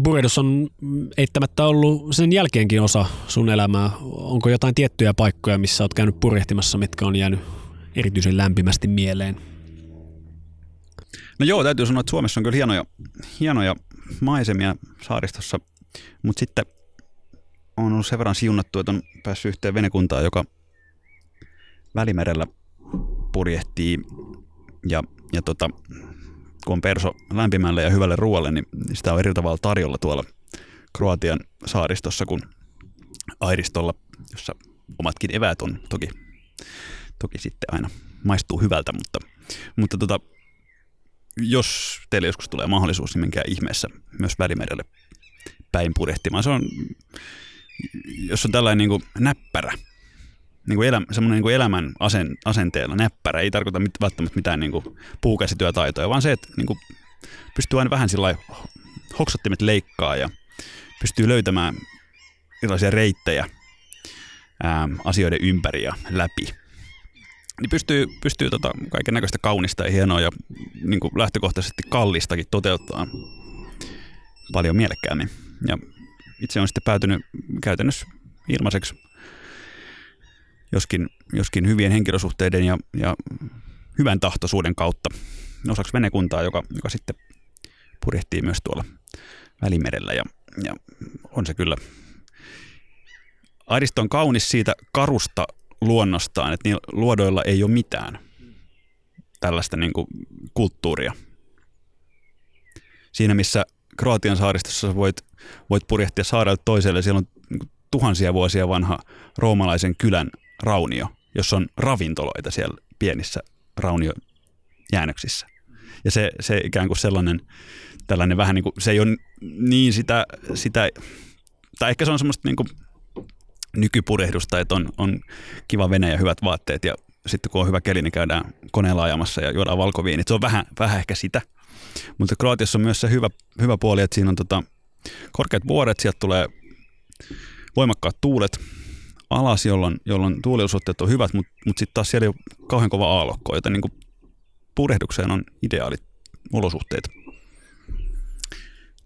Purjehdus on eittämättä ollut sen jälkeenkin osa sun elämää. Onko jotain tiettyjä paikkoja, missä olet käynyt purjehtimassa, mitkä on jäänyt erityisen lämpimästi mieleen? No joo, täytyy sanoa, että Suomessa on kyllä hienoja, hienoja maisemia saaristossa, mutta sitten on ollut sen verran siunattu, että on päässyt yhteen venekuntaan, joka Välimerellä purjehtii ja, ja tota, kun on perso lämpimälle ja hyvälle ruoalle, niin sitä on eri tavalla tarjolla tuolla Kroatian saaristossa kuin Airistolla, jossa omatkin eväät on toki, toki sitten aina maistuu hyvältä, mutta, mutta tota, jos teille joskus tulee mahdollisuus, niin menkää ihmeessä myös Välimerelle päin purjehtimaan. Se on, jos on tällainen niin kuin näppärä, niin kuin elä, semmoinen niin kuin elämän asen, asenteella näppärä, ei tarkoita mit, välttämättä mitään niin kuin puukäsityötaitoja, vaan se, että niin kuin pystyy aina vähän sillä hoksottimet leikkaa ja pystyy löytämään erilaisia reittejä ää, asioiden ympäri ja läpi niin pystyy, pystyy tota kaiken näköistä kaunista ja hienoa ja niin kuin lähtökohtaisesti kallistakin toteuttaa paljon mielekkäämmin. Ja itse on sitten päätynyt käytännössä ilmaiseksi, joskin, joskin hyvien henkilösuhteiden ja, ja hyvän tahtoisuuden kautta osaksi venekuntaa, joka, joka sitten purjehtii myös tuolla Välimerellä. Ja, ja on se kyllä Airisto on kaunis siitä karusta luonnostaan, että niillä luodoilla ei ole mitään tällaista niin kuin kulttuuria. Siinä missä Kroatian saaristossa voit, voit purjehtia saarelta toiselle, siellä on niin kuin tuhansia vuosia vanha roomalaisen kylän raunio, jossa on ravintoloita siellä pienissä rauniojäännöksissä. Ja se, se ikään kuin sellainen, tällainen vähän niin kuin, se ei ole niin sitä, sitä tai ehkä se on semmoista niin kuin nykypurehdusta, että on, on kiva vene ja hyvät vaatteet ja sitten kun on hyvä keli, niin käydään koneella ajamassa ja juodaan valkoviinit. Se on vähän, vähän ehkä sitä. Mutta Kroatiassa on myös se hyvä, hyvä puoli, että siinä on tota, korkeat vuoret, sieltä tulee voimakkaat tuulet, alas, jolloin, jolloin tuuliolosuhteet on hyvät, mutta mut sitten taas siellä ei ole kauhean kova aallokko, joten niin purehdukseen on ideaalit olosuhteet.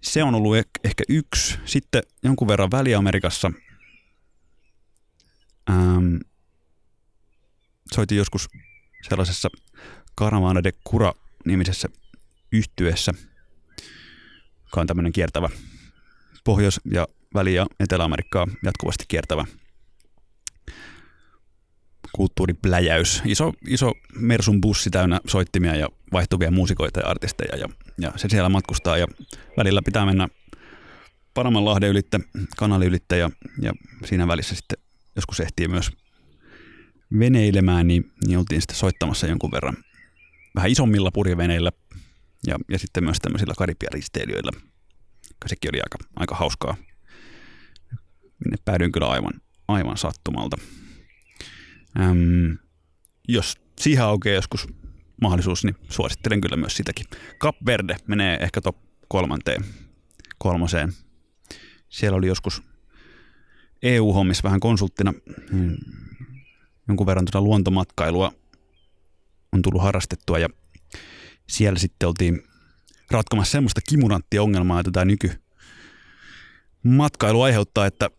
Se on ollut ehkä yksi. Sitten jonkun verran Väli-Amerikassa. Ähm, soitin joskus sellaisessa Caravana de Cura-nimisessä yhtyessä, joka on tämmöinen kiertävä Pohjois- ja Väli- ja Etelä-Amerikkaa jatkuvasti kiertävä kulttuuripläjäys. Iso, iso Mersun bussi täynnä soittimia ja vaihtuvia muusikoita ja artisteja ja, ja se siellä matkustaa ja välillä pitää mennä Paramanlahden ylitte, kanali ylitte ja, ja siinä välissä sitten joskus ehtii myös veneilemään, niin, niin oltiin sitten soittamassa jonkun verran vähän isommilla purjeveneillä ja, ja sitten myös tämmöisillä karipiaristeilijöillä. Sekin oli aika, aika hauskaa. Minne päädyin kyllä aivan, aivan sattumalta. Äm, jos siihen aukeaa joskus mahdollisuus, niin suosittelen kyllä myös sitäkin. Cap Verde menee ehkä top kolmanteen, kolmoseen. Siellä oli joskus EU-hommissa vähän konsulttina hmm, jonkun verran tuota luontomatkailua on tullut harrastettua ja siellä sitten oltiin ratkomassa semmoista kimuranttia ongelmaa, että tämä nyky matkailu aiheuttaa, että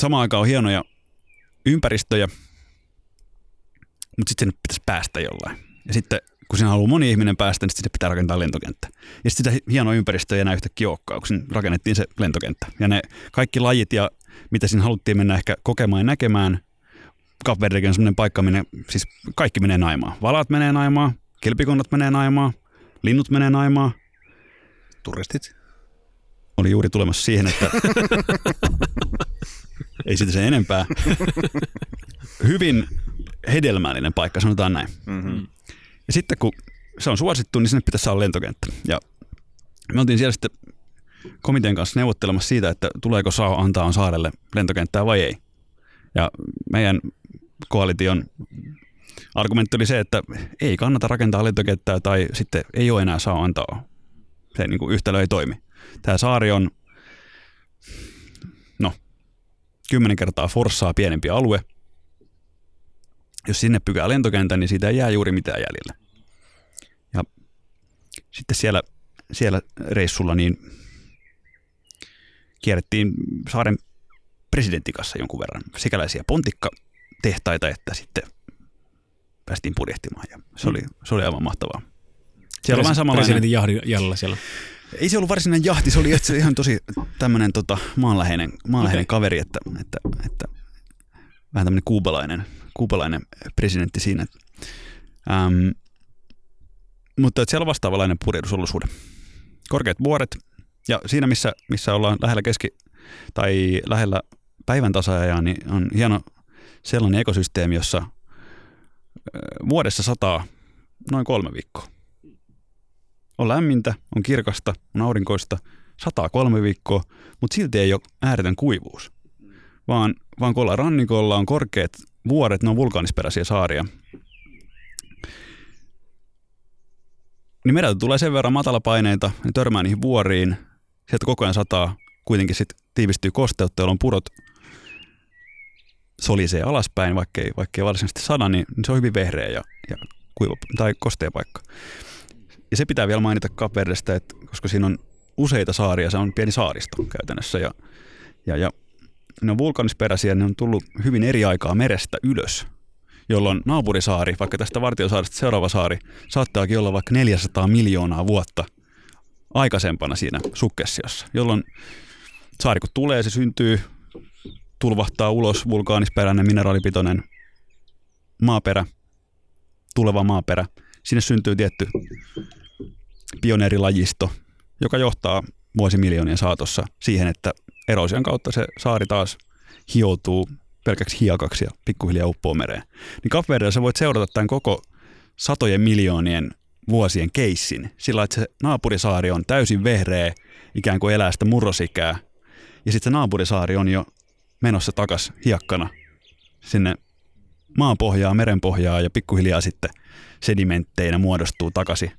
samaan aikaan on hienoja ympäristöjä, mutta sitten sinne pitäisi päästä jollain. Ja sitten kun siinä haluaa moni ihminen päästä, niin sitten pitää rakentaa lentokenttä. Ja sitten sitä hienoa ympäristöä ei enää yhtäkkiä olekaan, kun rakennettiin se lentokenttä. Ja ne kaikki lajit ja mitä siinä haluttiin mennä ehkä kokemaan ja näkemään, Kapverdekin on sellainen paikka, minne siis kaikki menee naimaan. Valat menee naimaan, kilpikonnat menee naimaan, linnut menee naimaan. Turistit? Oli juuri tulemassa siihen, että [laughs] ei siitä sen enempää. Hyvin hedelmällinen paikka, sanotaan näin. Mm-hmm. Ja sitten kun se on suosittu, niin sinne pitäisi saada lentokenttä. Ja me oltiin siellä sitten komitean kanssa neuvottelemassa siitä, että tuleeko saa antaa on saarelle lentokenttää vai ei. Ja meidän koalition argumentti oli se, että ei kannata rakentaa lentokenttää tai sitten ei ole enää saa antaa. Se niin kuin yhtälö ei toimi. Tämä saari on no, kymmenen kertaa Forssaa pienempi alue. Jos sinne pykää lentokentän, niin siitä ei jää juuri mitään jäljellä. Ja sitten siellä, siellä reissulla niin kierrettiin saaren presidenttikassa jonkun verran sikäläisiä pontikkatehtaita, että sitten päästiin purjehtimaan ja se oli, se oli aivan mahtavaa. Siellä on vähän samanlainen... Presidentin jahdi siellä. Ei se ollut varsinainen jahti, se oli se ihan tosi tämmöinen tota, maanläheinen, maanläheinen okay. kaveri, että, että, että vähän tämmöinen kuubalainen, kuubalainen presidentti siinä. Ähm, mutta että siellä on vastaavanlainen purjehdusolosuhde. Korkeat vuoret ja siinä missä, missä ollaan lähellä keski tai lähellä päivän tasaajaa, niin on hieno sellainen ekosysteemi, jossa vuodessa sataa noin kolme viikkoa. On lämmintä, on kirkasta, on aurinkoista, sataa kolme viikkoa, mutta silti ei ole ääretön kuivuus. Vaan, vaan kun ollaan rannikolla, on korkeat vuoret, ne on vulkaanisperäisiä saaria. Niin mereltä tulee sen verran matalapaineita, ne törmää niihin vuoriin, sieltä koko ajan sataa, kuitenkin sitten tiivistyy kosteutta, jolloin purot solisee alaspäin, vaikkei, vaikkei varsinaisesti sada, niin se on hyvin vehreä ja, ja kuiva, tai kostea paikka. Ja se pitää vielä mainita Kapverdestä, että koska siinä on useita saaria, se on pieni saaristo käytännössä ja, ja, ja ne on vulkanisperäisiä, ne on tullut hyvin eri aikaa merestä ylös, jolloin naapurisaari, vaikka tästä Vartiosaaresta seuraava saari, saattaakin olla vaikka 400 miljoonaa vuotta aikaisempana siinä sukkessiossa, jolloin saari kun tulee, se syntyy, tulvahtaa ulos vulkaanisperäinen mineraalipitoinen maaperä, tuleva maaperä. Sinne syntyy tietty pioneerilajisto, joka johtaa vuosimiljoonien saatossa siihen, että erosion kautta se saari taas hioutuu pelkäksi hiekaksi ja pikkuhiljaa uppoo mereen. Niin Kapverdellä sä voit seurata tämän koko satojen miljoonien vuosien keissin sillä, että se naapurisaari on täysin vehreä, ikään kuin elää sitä murrosikää. Ja sitten se naapurisaari on jo menossa takas hiekkana sinne maanpohjaa, merenpohjaa ja pikkuhiljaa sitten sedimentteinä muodostuu takaisin.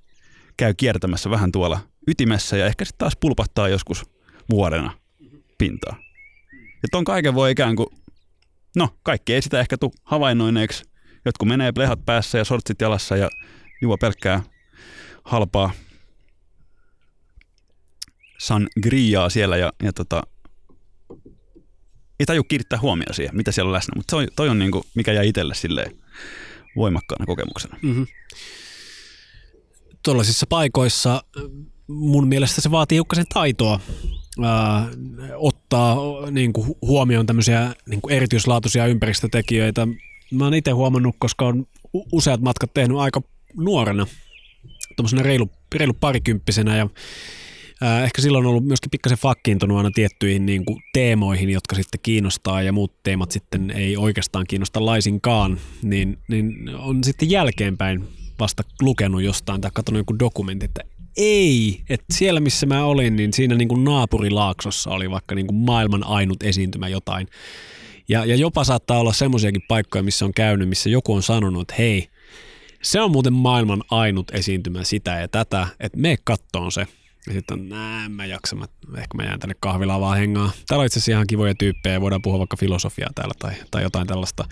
Käy kiertämässä vähän tuolla ytimessä ja ehkä sitten taas pulpahtaa joskus vuorena pintaa. Ja ton kaiken voi ikään kuin No, kaikki ei sitä ehkä tule havainnoineeksi. Jotkut menee plehat päässä ja sortsit jalassa ja juo pelkkää halpaa sangriaa siellä ja, ja tota, ei taju kiinnittää huomioon siihen, mitä siellä on läsnä. Mutta toi, toi on niinku, mikä jäi itselle silleen voimakkaana kokemuksena. Mm-hmm. Tuollaisissa paikoissa mun mielestä se vaatii hiukkasen taitoa ää, ottaa niin kuin, huomioon tämmöisiä niin kuin erityislaatuisia ympäristötekijöitä. Mä oon itse huomannut, koska on useat matkat tehnyt aika nuorena, tuommoisena reilu, reilu parikymppisenä ja ehkä silloin on ollut myöskin pikkasen fakkiintunut aina tiettyihin niin kuin, teemoihin, jotka sitten kiinnostaa ja muut teemat sitten ei oikeastaan kiinnosta laisinkaan, niin, niin on sitten jälkeenpäin vasta lukenut jostain tai katsonut joku dokumentti, että ei, että siellä missä mä olin, niin siinä niin kuin naapurilaaksossa oli vaikka niin kuin maailman ainut esiintymä jotain. Ja, ja jopa saattaa olla semmoisiakin paikkoja, missä on käynyt, missä joku on sanonut, että hei, se on muuten maailman ainut esiintymä sitä ja tätä, että me kattoon se. Ja sitten on, nää, mä jaksa, mä, ehkä mä jään tänne kahvilaan vaan hengaa. Täällä on itse asiassa ihan kivoja tyyppejä voidaan puhua vaikka filosofiaa täällä tai, tai jotain tällaista.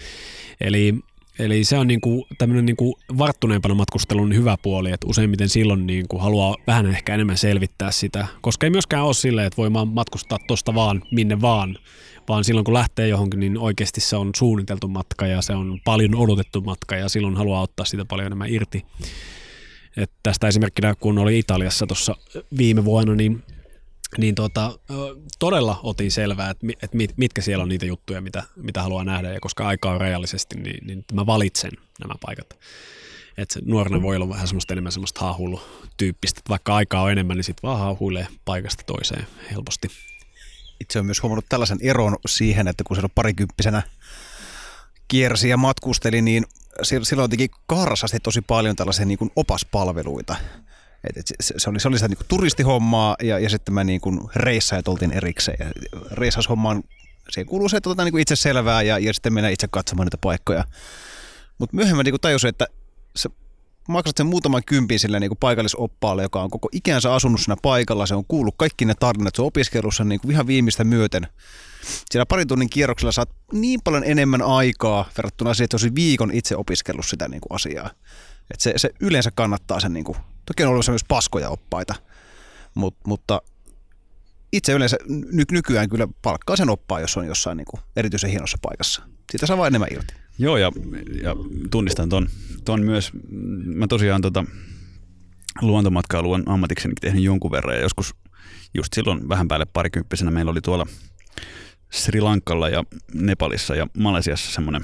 Eli Eli se on niinku tämmöinen niinku varttuneempana matkustelun hyvä puoli, että useimmiten silloin niinku haluaa vähän ehkä enemmän selvittää sitä, koska ei myöskään ole silleen, että voi matkustaa tuosta vaan minne vaan, vaan silloin kun lähtee johonkin, niin oikeasti se on suunniteltu matka ja se on paljon odotettu matka ja silloin haluaa ottaa sitä paljon enemmän irti. Et tästä esimerkkinä, kun oli Italiassa tuossa viime vuonna, niin niin tota, todella otin selvää, että, että mitkä siellä on niitä juttuja, mitä, mitä haluaa nähdä, ja koska aika on rajallisesti, niin, niin mä valitsen nämä paikat. Että nuorena voi olla vähän semmoista enemmän semmoista haahuilu tyyppistä, että vaikka aikaa on enemmän, niin sitten vaan haahuilee paikasta toiseen helposti. Itse olen myös huomannut tällaisen eron siihen, että kun se on parikymppisenä kiersi ja matkusteli, niin silloin jotenkin karsasti tosi paljon tällaisia niin kuin opaspalveluita. Et, et se, se, oli, se oli sitä niin turistihommaa ja, ja sitten mä niin reissajat oltiin erikseen. Ja reissaushommaan siihen kuuluu se, että otetaan niin itse selvää ja, ja sitten mennään itse katsomaan niitä paikkoja. Mutta myöhemmin niin tajusin, että se maksat sen muutaman kympin sille niin paikallisoppaalle, joka on koko ikänsä asunut siinä paikalla. Se on kuullut kaikki ne tarinat, se on opiskellut sen niin ihan viimeistä myöten. Siellä parin tunnin kierroksella saat niin paljon enemmän aikaa verrattuna siihen, että olisi viikon itse opiskellut sitä niin kuin asiaa. Et se, se yleensä kannattaa sen niin kuin Toki on olemassa myös paskoja oppaita, Mut, mutta itse yleensä ny- nykyään kyllä palkkaa sen oppaa, jos on jossain niin kuin erityisen hienossa paikassa. Siitä saa vain enemmän irti. Joo, ja, ja tunnistan ton, ton myös. Mä tosiaan tota, luontomatkailu on ammatikseni tehnyt jonkun verran, ja joskus just silloin vähän päälle parikymppisenä meillä oli tuolla Sri Lankalla ja Nepalissa ja Malesiassa semmoinen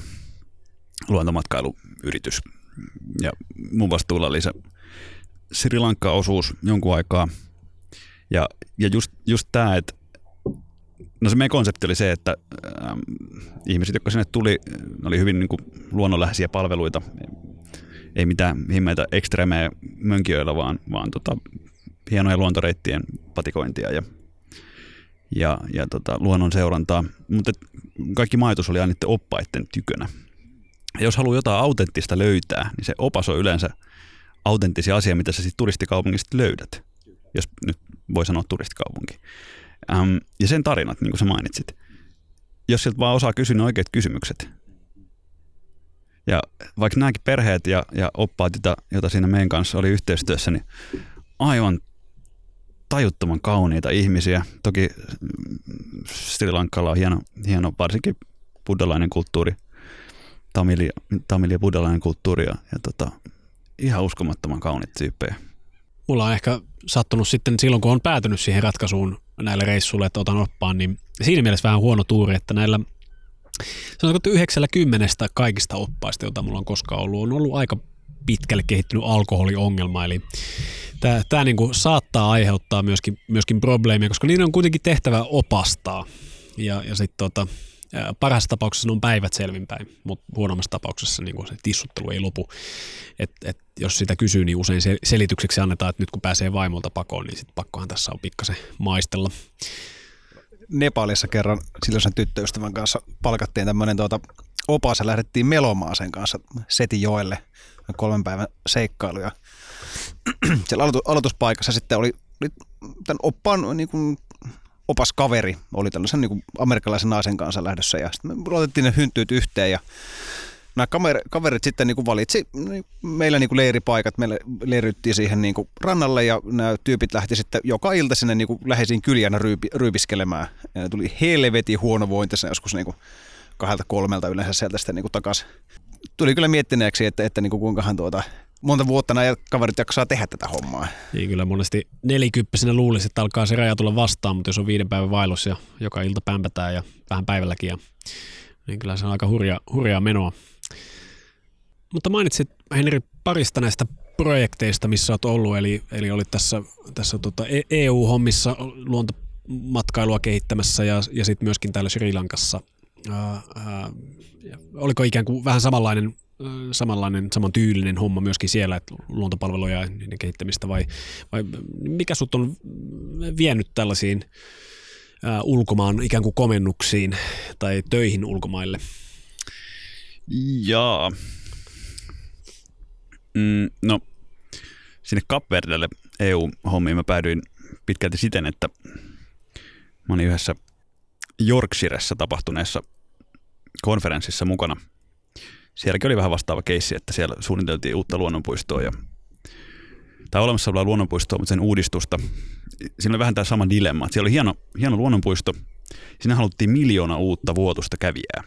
luontomatkailuyritys. Ja mun vastuulla oli se Sri Lanka-osuus jonkun aikaa. Ja, ja just, just tämä, että no se meidän konsepti oli se, että ähm, ihmiset, jotka sinne tuli, oli hyvin niin kuin, luonnonläheisiä palveluita. Ei mitään himmeitä ekstremejä mönkijöillä, vaan, vaan tota, hienoja luontoreittien patikointia ja, ja, ja tota, luonnon seurantaa. Mutta kaikki majoitus oli aina oppaiden tykönä. Ja jos haluaa jotain autenttista löytää, niin se opas on yleensä – autenttisia asia, mitä sä sitten turistikaupungista löydät, jos nyt voi sanoa turistikaupunki. Ähm, ja sen tarinat, niin kuin sä mainitsit. Jos sieltä vaan osaa kysyä ne oikeat kysymykset. Ja vaikka nämäkin perheet ja, ja oppaat, joita, joita siinä meidän kanssa oli yhteistyössä, niin aivan tajuttoman kauniita ihmisiä. Toki Sri Lankalla on hieno, hieno varsinkin buddhalainen kulttuuri, tamili, tamili ja buddhalainen kulttuuri ja, ja tota, ihan uskomattoman kaunit tyyppejä. Mulla on ehkä sattunut sitten silloin, kun on päätynyt siihen ratkaisuun näille reissuille, että otan oppaan, niin siinä mielessä vähän huono tuuri, että näillä sanotaanko, että kymmenestä kaikista oppaista, joita mulla on koskaan ollut, on ollut aika pitkälle kehittynyt alkoholiongelma, eli tämä, tämä niin kuin saattaa aiheuttaa myöskin, myöskin probleemia, koska niiden on kuitenkin tehtävä opastaa. Ja, ja sitten tota, parhaassa tapauksessa ne on päivät selvinpäin, mutta huonommassa tapauksessa niin se tissuttelu ei lopu. Et, et, jos sitä kysyy, niin usein selitykseksi annetaan, että nyt kun pääsee vaimolta pakoon, niin sitten pakkohan tässä on pikkasen maistella. Nepalissa kerran silloisen tyttöystävän kanssa palkattiin tämmöinen tuota, opas ja lähdettiin melomaan sen kanssa Setijoelle kolmen päivän seikkailu. Ja [clears throat] siellä aloituspaikassa sitten oli, oli tämän oppaan niin kuin opas kaveri oli tällaisen niin kuin amerikkalaisen naisen kanssa lähdössä ja sitten me otettiin ne hynttyyt yhteen ja nämä kamer- kaverit sitten niin kuin valitsi niin meillä niin kuin leiripaikat, me leiryttiin siihen niin kuin rannalle ja nämä tyypit lähti sitten joka ilta sinne niin kuin läheisiin kyljänä ryypi, ryypiskelemään. Ja tuli helvetin huonovointisena joskus niin kuin kahdelta kolmelta yleensä sieltä sitten niin takaisin. Tuli kyllä miettineeksi, että, että niin kuin kuinkahan tuota, monta vuotta nämä kaverit jaksaa tehdä tätä hommaa. Niin kyllä monesti nelikymppisenä luulisi, että alkaa se raja tulla vastaan, mutta jos on viiden päivän vaellus ja joka ilta pämpätään ja vähän päivälläkin, ja, niin kyllä se on aika hurja, hurjaa menoa. Mutta mainitsit Henri parista näistä projekteista, missä olet ollut, eli, eli olit tässä, tässä tota EU-hommissa luontomatkailua kehittämässä ja, ja sitten myöskin täällä Sri Lankassa. Ää, oliko ikään kuin vähän samanlainen samanlainen, saman tyylinen homma myöskin siellä, että luontopalveluja ja niiden kehittämistä, vai, vai mikä sut on vienyt tällaisiin ää, ulkomaan ikään kuin komennuksiin tai töihin ulkomaille? Jaa. Mm, no, sinne Kapverdelle EU-hommiin mä päädyin pitkälti siten, että mä olin yhdessä Yorkshiressa tapahtuneessa konferenssissa mukana – sielläkin oli vähän vastaava keissi, että siellä suunniteltiin uutta luonnonpuistoa ja tai olemassa olevaa luonnonpuistoa, mutta sen uudistusta. Siinä oli vähän tämä sama dilemma. Että siellä oli hieno, hieno luonnonpuisto. Siinä haluttiin miljoona uutta vuotusta kävijää.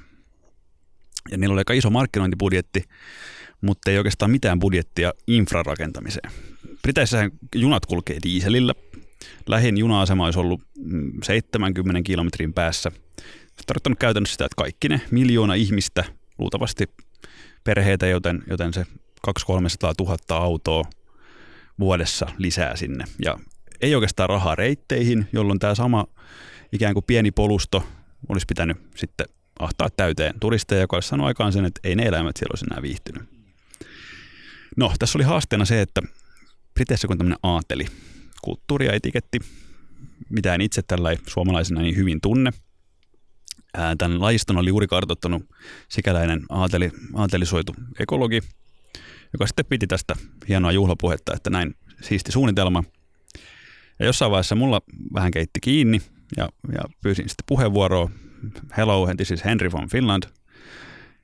Ja niillä oli aika iso markkinointibudjetti, mutta ei oikeastaan mitään budjettia infrarakentamiseen. Briteissähän junat kulkee diiselillä. Lähin juna-asema olisi ollut 70 mm, kilometrin päässä. Tarkoittanut käytännössä sitä, että kaikki ne miljoona ihmistä, luultavasti perheitä, joten, joten se 200 000 autoa vuodessa lisää sinne. Ja ei oikeastaan rahaa reitteihin, jolloin tämä sama ikään kuin pieni polusto olisi pitänyt sitten ahtaa täyteen turisteja, joka olisi sanonut aikaan sen, että ei ne eläimet siellä olisi enää viihtynyt. No, tässä oli haasteena se, että Briteissä kun tämmöinen aateli, kulttuuri ja etiketti, mitä en itse tällä suomalaisena niin hyvin tunne – Tämän lajiston oli juuri kartoittanut sikäläinen aateli, aatelisoitu ekologi, joka sitten piti tästä hienoa juhlapuhetta, että näin siisti suunnitelma. Ja jossain vaiheessa mulla vähän keitti kiinni ja, ja pyysin sitten puheenvuoroa. Hello, this is Henry from Finland.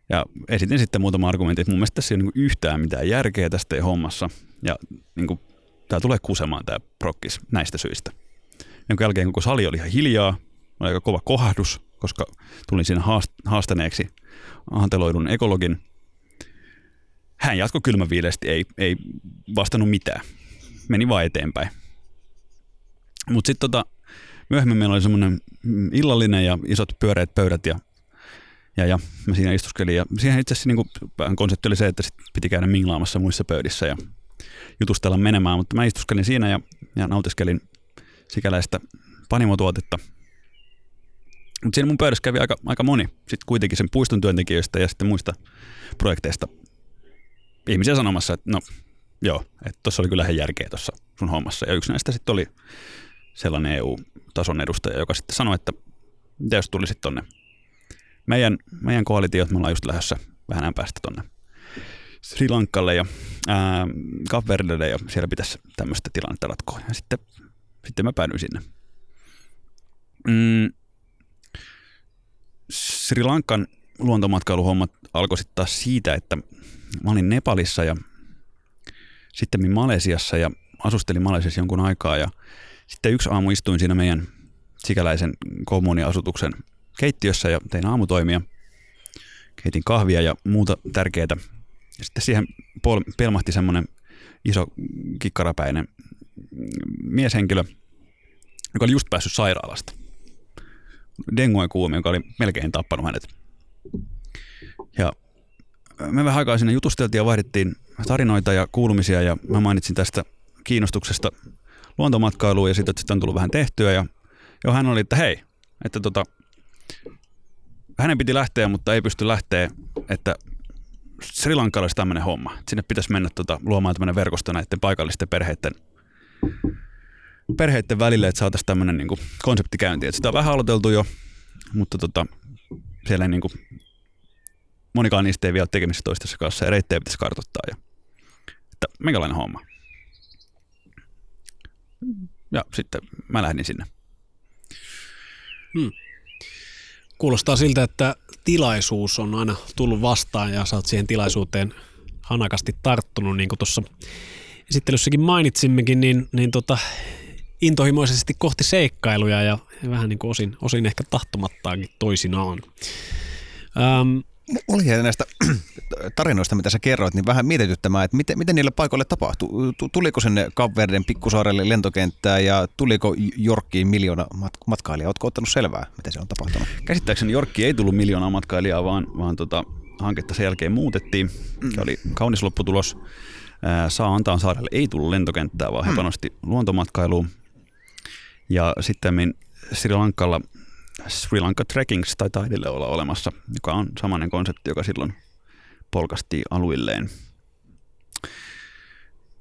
Ja esitin sitten muutama argumentti, että mun mielestä tässä ei ole niin yhtään mitään järkeä tästä hommassa. Ja niin kuin, tämä tulee kusemaan tämä prokkis näistä syistä. Jonka jälkeen koko sali oli ihan hiljaa, oli aika kova kohdus, koska tulin siinä haastaneeksi anteloidun ekologin. Hän jatkoi kylmäviileesti, ei, ei vastannut mitään. Meni vaan eteenpäin. Mutta sitten tota, myöhemmin meillä oli semmoinen illallinen ja isot pyöreät pöydät ja, ja, ja mä siinä istuskelin. Ja siihen itse asiassa niin vähän konsepti oli se, että sit piti käydä minglaamassa muissa pöydissä ja jutustella menemään. Mutta mä istuskelin siinä ja, ja nautiskelin sikäläistä panimotuotetta – mutta siinä mun pöydässä kävi aika, aika moni sitten kuitenkin sen puiston työntekijöistä ja sitten muista projekteista ihmisiä sanomassa, että no joo, että tuossa oli kyllä ihan järkeä tuossa sun hommassa. Ja yksi näistä sitten oli sellainen EU-tason edustaja, joka sitten sanoi, että mitä jos tulisit tonne meidän, meidän koalitiot, me ollaan just lähdössä vähän päästä tonne Sri Lankalle ja Kapverdelle ja siellä pitäisi tämmöistä tilannetta ratkoa. Ja sitten, sitten mä päädyin sinne. Mm, Sri Lankan luontomatkailuhommat alkoi sitten taas siitä, että mä olin Nepalissa ja sitten Malesiassa ja asustelin Malesiassa jonkun aikaa ja sitten yksi aamu istuin siinä meidän sikäläisen kommuniasutuksen keittiössä ja tein aamutoimia. Keitin kahvia ja muuta tärkeää. Ja sitten siihen pelmahti semmoinen iso kikkarapäinen mieshenkilö, joka oli just päässyt sairaalasta – dengue kuumi, joka oli melkein tappanut hänet. Ja me vähän aikaa sinne jutusteltiin ja vaihdettiin tarinoita ja kuulumisia ja mä mainitsin tästä kiinnostuksesta luontomatkailuun ja siitä, että sitä on tullut vähän tehtyä ja jo hän oli, että hei, että tota, hänen piti lähteä, mutta ei pysty lähteä, että Sri Lankalla olisi tämmöinen homma. Sinne pitäisi mennä tota, luomaan tämmöinen verkosto näiden paikallisten perheiden perheiden välille, että saataisiin tämmöinen niin konsepti käyntiin. Sitä on vähän aloiteltu jo, mutta tota, siellä niin kuin, monikaan niistä ei vielä tekemisissä toistensa kanssa ja reittejä pitäisi kartoittaa. Ja, että minkälainen homma. Ja sitten mä lähdin sinne. Hmm. Kuulostaa siltä, että tilaisuus on aina tullut vastaan ja sä oot siihen tilaisuuteen hanakasti tarttunut, niin kuin tuossa esittelyssäkin mainitsimmekin, niin, niin tota, intohimoisesti kohti seikkailuja ja vähän niin kuin osin, osin ehkä tahtomattaankin toisinaan. Mulla oli näistä [clears throat] tarinoista, mitä sä kerroit, niin vähän mietityttämään, että miten, miten niille paikoille tapahtui. Tuliko sinne Kapverden pikkusaarelle lentokenttään ja tuliko Jorkkiin miljoona matkailijaa? Oletko ottanut selvää, miten se on tapahtunut? Käsittääkseni Jorkki ei tullut miljoonaa matkailijaa, vaan, vaan tota, hanketta sen jälkeen muutettiin. Mm. Se oli kaunis lopputulos. Saa antaa saarelle ei tullut lentokenttää, vaan he mm. panosti luontomatkailuun. Ja sitten Sri Lankalla Sri Lanka Trekkings tai taidille olla olemassa, joka on samainen konsepti, joka silloin polkastiin aluilleen.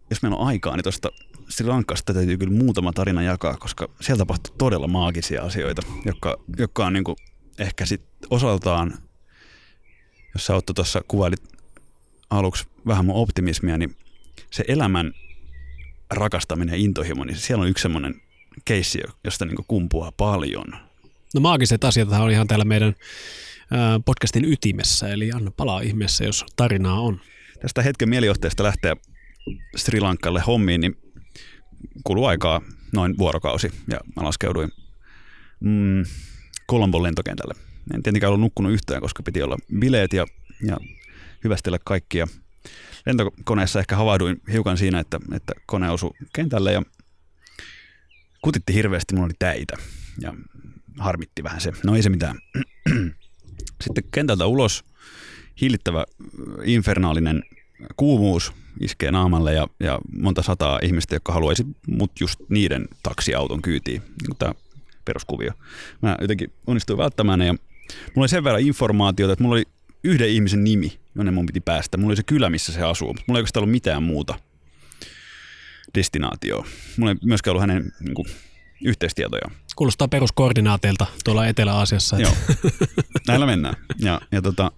Jos meillä on aikaa, niin tuosta Sri Lankasta täytyy kyllä muutama tarina jakaa, koska siellä tapahtui todella maagisia asioita, jotka, jotka on niin kuin ehkä sit osaltaan, jos sä Otto tuossa kuvailit aluksi vähän mun optimismia, niin se elämän rakastaminen ja intohimo, niin siellä on yksi semmoinen keissi, josta niin kumpuaa paljon. No maagiset asiat on ihan täällä meidän podcastin ytimessä, eli anna palaa ihmeessä, jos tarinaa on. Tästä hetken mielijohteesta lähteä Sri Lankalle hommiin, niin kuluu aikaa noin vuorokausi ja mä laskeuduin mm, Kolombon lentokentälle. En tietenkään ollut nukkunut yhtään, koska piti olla bileet ja, ja hyvästellä kaikkia. Lentokoneessa ehkä havahduin hiukan siinä, että, että kone osui kentälle ja kutitti hirveästi, mulla oli täitä ja harmitti vähän se. No ei se mitään. [clears throat] Sitten kentältä ulos hillittävä infernaalinen kuumuus iskee naamalle ja, ja monta sataa ihmistä, jotka haluaisi mut just niiden taksiauton kyytiin. Niin tämä peruskuvio. Mä jotenkin onnistuin välttämään ja mulla oli sen verran informaatiota, että mulla oli yhden ihmisen nimi, jonne mun piti päästä. Mulla oli se kylä, missä se asuu, mutta mulla ei oikeastaan ollut mitään muuta destinaatioa. Mulla ei myöskään ollut hänen niin kuin, yhteistietoja. Kuulostaa peruskoordinaateilta tuolla Etelä-Asiassa. Joo, näillä mennään. Ja, ja tota,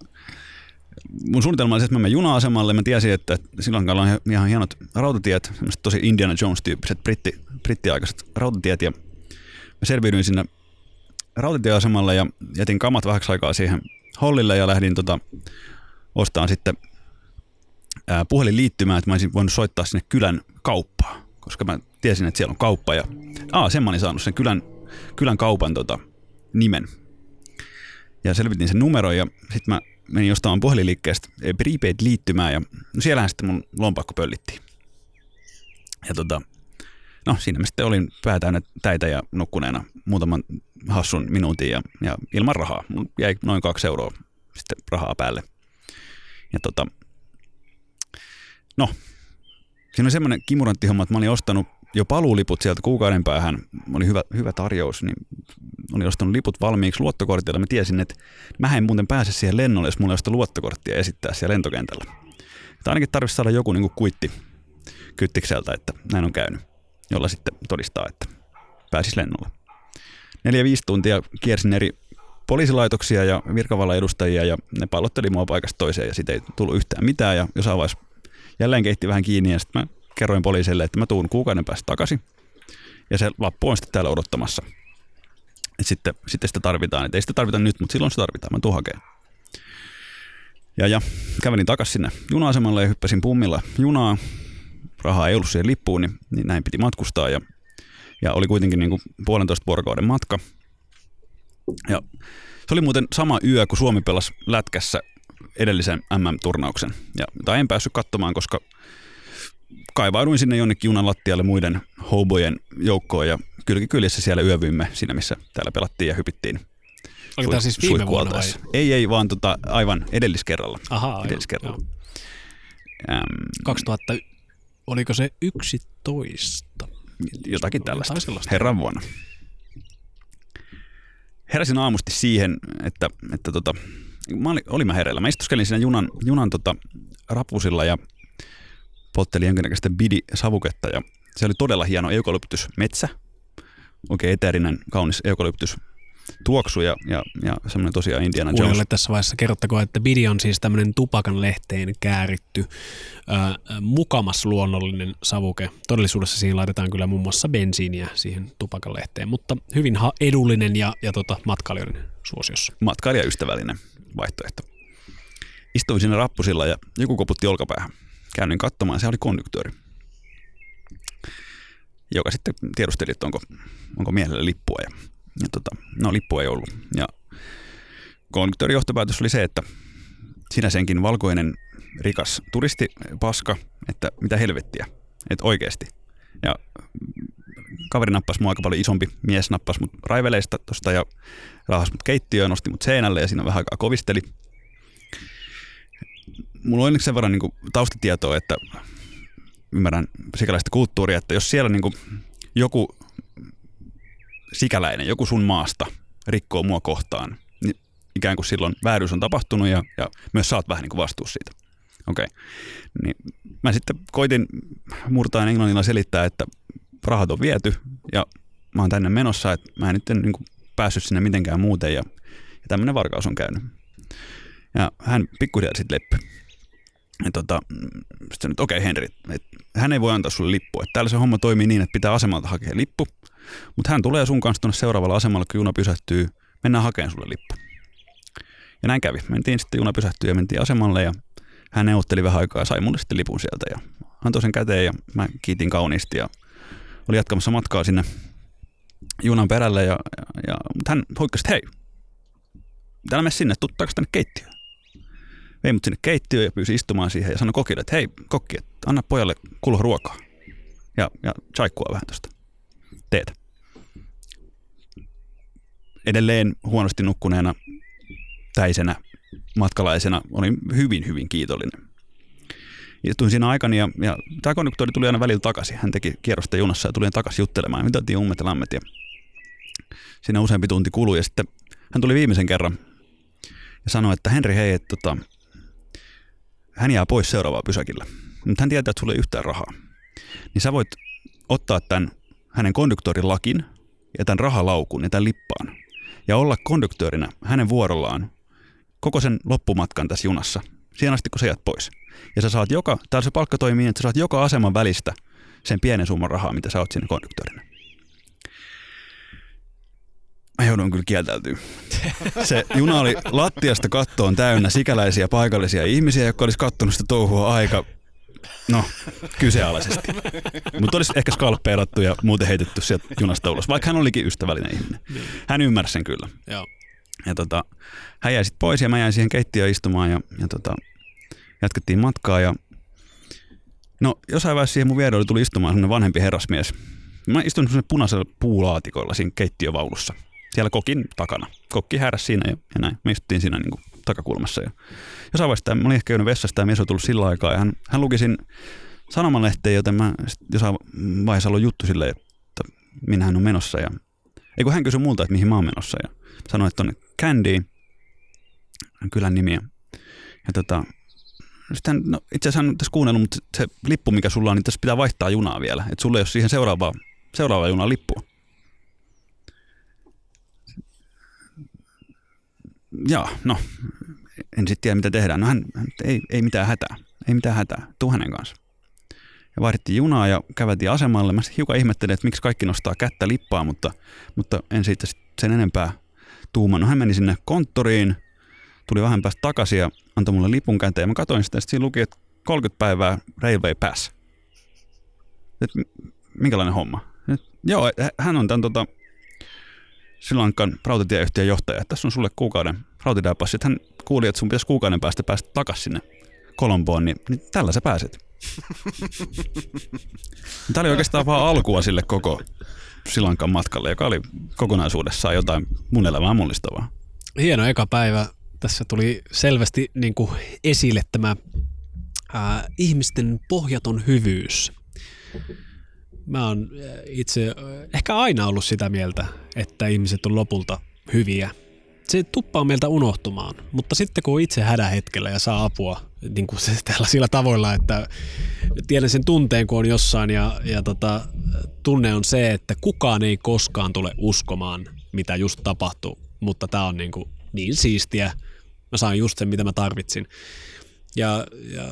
mun suunnitelma oli se, että mä menen juna-asemalle. Mä tiesin, että silloin on ihan hienot rautatiet, tosi Indiana Jones-tyyppiset britti, brittiaikaiset rautatiet. Ja mä selviydyin sinne rautatieasemalle ja jätin kamat vähäksi aikaa siihen hollille ja lähdin tota, ostamaan sitten ää, puhelinliittymää, että mä olisin voinut soittaa sinne kylän kauppaan, koska mä tiesin, että siellä on kauppa ja aa, sen mä olin saanut sen kylän, kylän kaupan tota, nimen. Ja selvitin sen numeron ja sitten mä menin ostamaan puhelinliikkeestä prepaid-liittymää ja no siellähän sitten mun lompakko pöllittiin. Ja tota, no siinä mä sitten olin päätäynnä täitä ja nukkuneena muutaman hassun minuutin ja, ja ilman rahaa. Mun jäi noin kaksi euroa sitten rahaa päälle. Ja tota, no, siinä oli semmoinen kimurantti homma, että mä olin ostanut jo paluuliput sieltä kuukauden päähän, oli hyvä, hyvä tarjous, niin olin ostanut liput valmiiksi luottokortilla. Mä tiesin, että mä en muuten pääse siihen lennolle, jos mulla ei ole luottokorttia esittää siellä lentokentällä. Tai ainakin tarvitsisi saada joku niin kuitti kyttikseltä, että näin on käynyt, jolla sitten todistaa, että pääsis lennolle. Neljä viisi tuntia kiersin eri poliisilaitoksia ja virkavallan edustajia ja ne pallotteli mua paikasta toiseen ja siitä ei tullut yhtään mitään ja jossain vaiheessa jälleen keitti vähän kiinni ja sitten mä kerroin poliisille, että mä tuun kuukauden päästä takaisin ja se lappu on sitten täällä odottamassa. Et sitten, sitten sitä tarvitaan, että ei sitä tarvita nyt, mutta silloin se tarvitaan, mä tuun hakemaan. Ja, ja kävelin takaisin sinne juna-asemalle ja hyppäsin pummilla junaa. Rahaa ei ollut siihen lippuun, niin, niin näin piti matkustaa ja, ja oli kuitenkin niin kuin puolentoista vuorokauden matka. Ja se oli muuten sama yö, kun Suomi pelasi lätkässä edellisen MM-turnauksen. Ja, tai en päässyt katsomaan, koska kaivauduin sinne jonnekin junan lattialle muiden hobojen joukkoon ja kylkikylissä siellä yövyimme siinä, missä täällä pelattiin ja hypittiin. Oliko tämä siis viime vuonna vai? Ei, ei, vaan tota, aivan edelliskerralla. Ahaa, edelliskerralla. Äm, 2000, oliko se 11? Jotakin tällaista, herran vuonna. Heräsin aamusti siihen, että, että tota, mä olin, olin mä hereillä. Mä istuskelin siinä junan, junan tota, rapusilla ja poltteli jonkinnäköistä bidi-savuketta ja se oli todella hieno eukalyptus metsä, oikein eteerinen, kaunis eukalyptus tuoksu ja, ja, ja semmoinen tosiaan Indiana Jones. Kuulijoille tässä vaiheessa kerrottakoon, että bidi on siis tämmöinen tupakan lehteen kääritty ää, mukamas luonnollinen savuke. Todellisuudessa siihen laitetaan kyllä muun muassa bensiiniä siihen tupakan lehteen, mutta hyvin ha- edullinen ja, ja tota, matkailijoiden suosiossa. matkailijaystävällinen vaihtoehto. Istuin siinä rappusilla ja joku koputti olkapäähän. Käännyin katsomaan, se oli konduktööri, joka sitten tiedusteli, että onko, onko miehelle lippua. Ja, ja tota, no lippua ei ollut. Ja konduktöörin johtopäätös oli se, että sinä senkin valkoinen rikas turistipaska, että mitä helvettiä, että oikeasti. Ja kaveri nappasi mua aika paljon isompi mies, nappasi mut raiveleista tosta ja raahasi mut keittiöön, nosti mut seinälle ja siinä vähän aikaa kovisteli. Mulla on sen verran niin taustatietoa, että ymmärrän sikäläistä kulttuuria, että jos siellä niin joku sikäläinen, joku sun maasta rikkoo mua kohtaan, niin ikään kuin silloin vääryys on tapahtunut ja, ja myös oot vähän niin kuin vastuussa siitä. Okei. Okay. Niin mä sitten koitin murtaan englannilla selittää, että rahat on viety ja mä oon tänne menossa, että mä en nyt niin kuin päässyt sinne mitenkään muuten ja, ja tämmöinen varkaus on käynyt. Ja hän pikkuhiljaa sitten leppi. Ja tota, sitten nyt, okei okay, Henri, et hän ei voi antaa sulle lippua. Et täällä se homma toimii niin, että pitää asemalta hakea lippu, mutta hän tulee sun kanssa tuonne seuraavalla asemalla, kun juna pysähtyy, mennään hakemaan sulle lippu. Ja näin kävi. Mentiin sitten, juna pysähtyi ja mentiin asemalle ja hän neuvotteli vähän aikaa ja sai mulle sitten lipun sieltä ja antoi sen käteen ja mä kiitin kauniisti ja oli jatkamassa matkaa sinne junan perälle ja, ja, ja mutta hän hoikkasi, että hei, täällä mene sinne, tuu tänne keittiöön. Vei mut sinne keittiöön ja pyysi istumaan siihen ja sanoi kokille, että hei kokki, että anna pojalle kulo ruokaa ja, ja chaikkua vähän tuosta teetä. Edelleen huonosti nukkuneena täisenä matkalaisena olin hyvin, hyvin kiitollinen. Istuin siinä aikani ja, ja tämä konduktori tuli aina välillä takaisin. Hän teki kierrosta junassa ja tuli takaisin juttelemaan. Mitä oltiin ummet ja lammet ja siinä useampi tunti kului ja sitten hän tuli viimeisen kerran ja sanoi, että Henri hei, että tota, hän jää pois seuraavaa pysäkillä. Mutta hän tietää, että sulla ei yhtään rahaa. Niin sä voit ottaa tämän hänen konduktorin lakin ja tämän rahalaukun ja tämän lippaan ja olla konduktöörinä hänen vuorollaan koko sen loppumatkan tässä junassa, siihen asti kun sä jäät pois. Ja sä saat joka, täällä se palkka toimii niin, että sä saat joka aseman välistä sen pienen summan rahaa, mitä sä oot siinä konduktöörinä. Mä joudun kyllä kieltäytyä. Se juna oli lattiasta kattoon täynnä sikäläisiä paikallisia ihmisiä, jotka olisi kattonut sitä touhua aika, no, kyseenalaisesti. Mutta olisi ehkä skalppeerattu ja muuten heitetty sieltä junasta ulos, vaikka hän olikin ystävällinen ihminen. Hän ymmärsi sen kyllä. Joo. Ja tota, hän jäi sitten pois ja mä jäin siihen keittiöön istumaan ja, ja tota, jatkettiin matkaa ja no jossain vaiheessa siihen mun vierelle tuli istumaan semmoinen vanhempi herrasmies. Mä istun semmoisella punaisella puulaatikolla siinä keittiövaulussa, siellä kokin takana. Kokki häräsi siinä ja, ja näin. Me istuttiin siinä niin kuin takakulmassa. Ja jossain vaiheessa mä olin ehkä käynyt vessasta ja mies oli tullut sillä aikaa ja hän, hän luki siinä sanomalehteen, joten mä jossain vaiheessa aloin juttu silleen, että minä hän on menossa. Ja, ei kun hän kysyi multa, että mihin mä oon menossa ja sanoi, että on Candy, kylän nimi. Ja tota, sitten, no, itse asiassa hän on tässä kuunnellut, mutta se lippu, mikä sulla on, niin tässä pitää vaihtaa junaa vielä. Että sulla ei ole siihen seuraavaa, seuraava junaa lippua. Joo, no, en sitten tiedä mitä tehdään. No hän, ei, ei mitään hätää, ei mitään hätää, tuu hänen kanssa. Ja vaihdettiin junaa ja käveltiin asemalle. Mä hiukan ihmettelin, että miksi kaikki nostaa kättä lippaa, mutta, mutta en siitä sen enempää tuuma. No hän meni sinne konttoriin, tuli vähän päästä takaisin ja antoi mulle lipun käteen. Ja mä katsoin sitä, että siinä luki, että 30 päivää Railway Pass. Et minkälainen homma? Et, joo, hän on tämän tota, Sri Lankan rautatieyhtiön johtaja. Tässä on sulle kuukauden rautatiepassi. Hän kuuli, että sun pitäisi kuukauden päästä päästä takaisin sinne Kolomboon, niin, niin tällä sä pääset. [laughs] Tämä oli oikeastaan vaan alkua sille koko Silankan matkalle, joka oli kokonaisuudessaan jotain mun elämää mullistavaa. Hieno eka päivä. Tässä tuli selvästi niin kuin esille tämä ää, ihmisten pohjaton hyvyys. Mä oon itse ehkä aina ollut sitä mieltä, että ihmiset on lopulta hyviä. Se tuppaa meiltä unohtumaan, mutta sitten kun on itse hädän hetkellä ja saa apua niin kuin se tällaisilla tavoilla, että tiedän sen tunteen, kun on jossain ja, ja tota, tunne on se, että kukaan ei koskaan tule uskomaan, mitä just tapahtui, mutta tämä on niin, kuin niin siistiä. Mä sain just sen, mitä mä tarvitsin. Ja, ja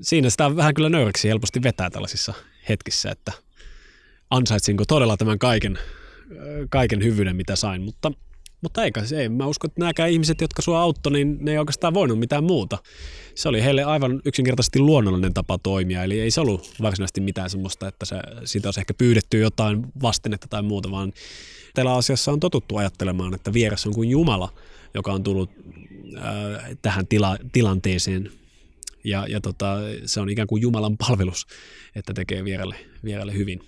siinä sitä vähän kyllä nöyräksi helposti vetää tällaisissa hetkissä, että ansaitsinko todella tämän kaiken, kaiken hyvyyden, mitä sain, mutta, mutta eikä se, ei. Mä uskon, että nämäkään ihmiset, jotka sua auttoi, niin ne ei oikeastaan voinut mitään muuta. Se oli heille aivan yksinkertaisesti luonnollinen tapa toimia, eli ei se ollut varsinaisesti mitään semmoista, että se, siitä olisi ehkä pyydetty jotain vastinetta tai muuta, vaan tällä asiassa on totuttu ajattelemaan, että vieressä on kuin Jumala, joka on tullut äh, tähän tila, tilanteeseen ja, ja tota, se on ikään kuin Jumalan palvelus, että tekee vieralle, vieralle hyvin.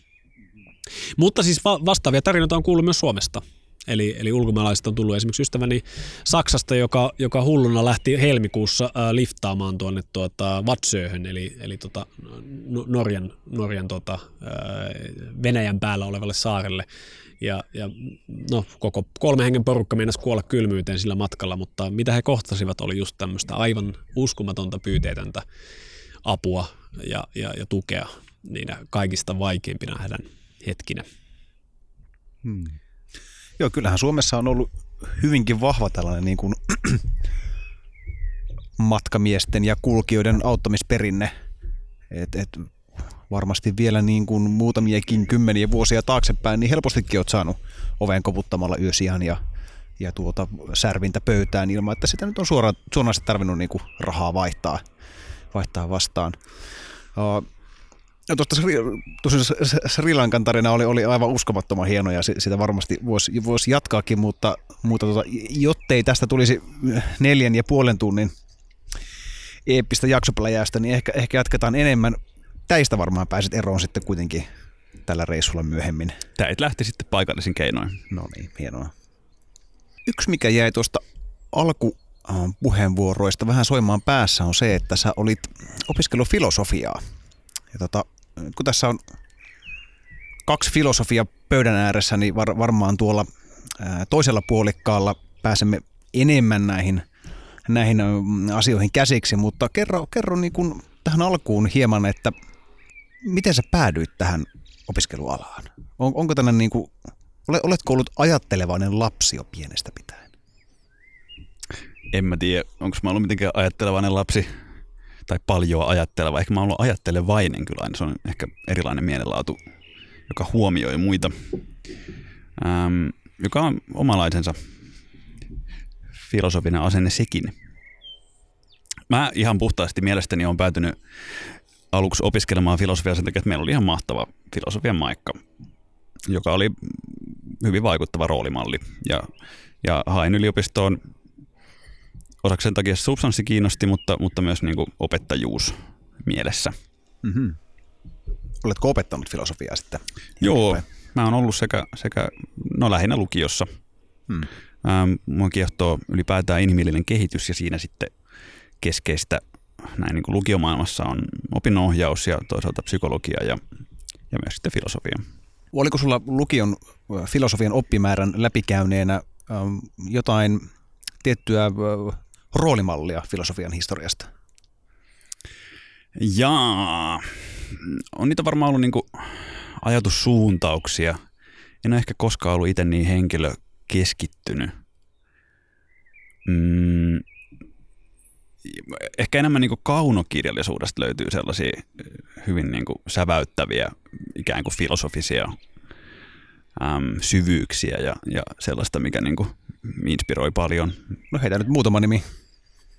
Mutta siis va- vastaavia tarinoita on kuullut myös Suomesta. Eli, eli ulkomaalaiset on tullut esimerkiksi ystäväni Saksasta, joka, joka hulluna lähti helmikuussa liftaamaan tuonne tuota, Vatsöhön, eli, eli tota, Norjan, Norjan tota, Venäjän päällä olevalle saarelle. Ja, ja no, koko kolme hengen porukka meinasi kuolla kylmyyteen sillä matkalla, mutta mitä he kohtasivat oli just tämmöistä aivan uskomatonta pyyteetöntä apua ja, ja, ja tukea niinä kaikista vaikeimpina hädän hetkinä. Hmm. Joo, kyllähän Suomessa on ollut hyvinkin vahva tällainen niin kuin [clears throat] matkamiesten ja kulkijoiden auttamisperinne. Et, et varmasti vielä niin kuin muutamiakin kymmeniä vuosia taaksepäin, niin helpostikin olet saanut oven koputtamalla yösijan ja, ja tuota särvintä pöytään ilman, että sitä nyt on suoraan, suoraan tarvinnut niin kuin rahaa vaihtaa, vaihtaa vastaan. No tuosta tosiaan Sri Lankan tarina oli, oli aivan uskomattoman hieno ja sitä varmasti voisi vois jatkaakin, mutta, mutta tota, jottei tästä tulisi neljän ja puolen tunnin eeppistä jaksopläjästä, niin ehkä, ehkä jatketaan enemmän. Täistä varmaan pääset eroon sitten kuitenkin tällä reissulla myöhemmin. Täit lähti sitten paikallisin keinoin. No niin, hienoa. Yksi, mikä jäi tuosta alkupuheenvuoroista vähän soimaan päässä, on se, että sä olit opiskellut filosofiaa. Ja tota, kun tässä on kaksi filosofia pöydän ääressä, niin var, varmaan tuolla ää, toisella puolikkaalla pääsemme enemmän näihin, näihin asioihin käsiksi, mutta kerro, kerro niin kuin tähän alkuun hieman, että miten sä päädyit tähän opiskelualaan? On, onko tänne niin kuin, oletko ollut ajattelevainen lapsi jo pienestä pitäen? En mä tiedä, onko mä ollut mitenkään ajattelevainen lapsi tai paljon ajatteleva. Ehkä mä oon ajattelevainen kyllä aina. Se on ehkä erilainen mielenlaatu, joka huomioi muita, ähm, joka on omalaisensa filosofinen asenne sekin. Mä ihan puhtaasti mielestäni on päätynyt aluksi opiskelemaan filosofiaa sen takia, että meillä oli ihan mahtava filosofian maikka, joka oli hyvin vaikuttava roolimalli. Ja, ja hain yliopistoon osaksi sen takia substanssi kiinnosti, mutta, mutta myös niin kuin opettajuus mielessä. Mm-hmm. Oletko opettanut filosofiaa sitten? Joo, mä oon ollut sekä, sekä no lähinnä lukiossa. Hmm. Ähm, mua kiehtoo ylipäätään inhimillinen kehitys ja siinä sitten keskeistä näin niin kuin lukiomaailmassa on opinnonohjaus ja toisaalta psykologia ja, ja myös sitten filosofia. Oliko sulla lukion filosofian oppimäärän läpikäyneenä jotain tiettyä roolimallia filosofian historiasta? Jaa, on niitä varmaan ollut niin ajatussuuntauksia. En ole ehkä koskaan ollut itse niin henkilö keskittynyt. Mm, ehkä enemmän niin kaunokirjallisuudesta löytyy sellaisia hyvin niin säväyttäviä ikään kuin filosofisia äm, syvyyksiä ja, ja sellaista, mikä niin kuin inspiroi paljon. No heitä nyt muutama nimi.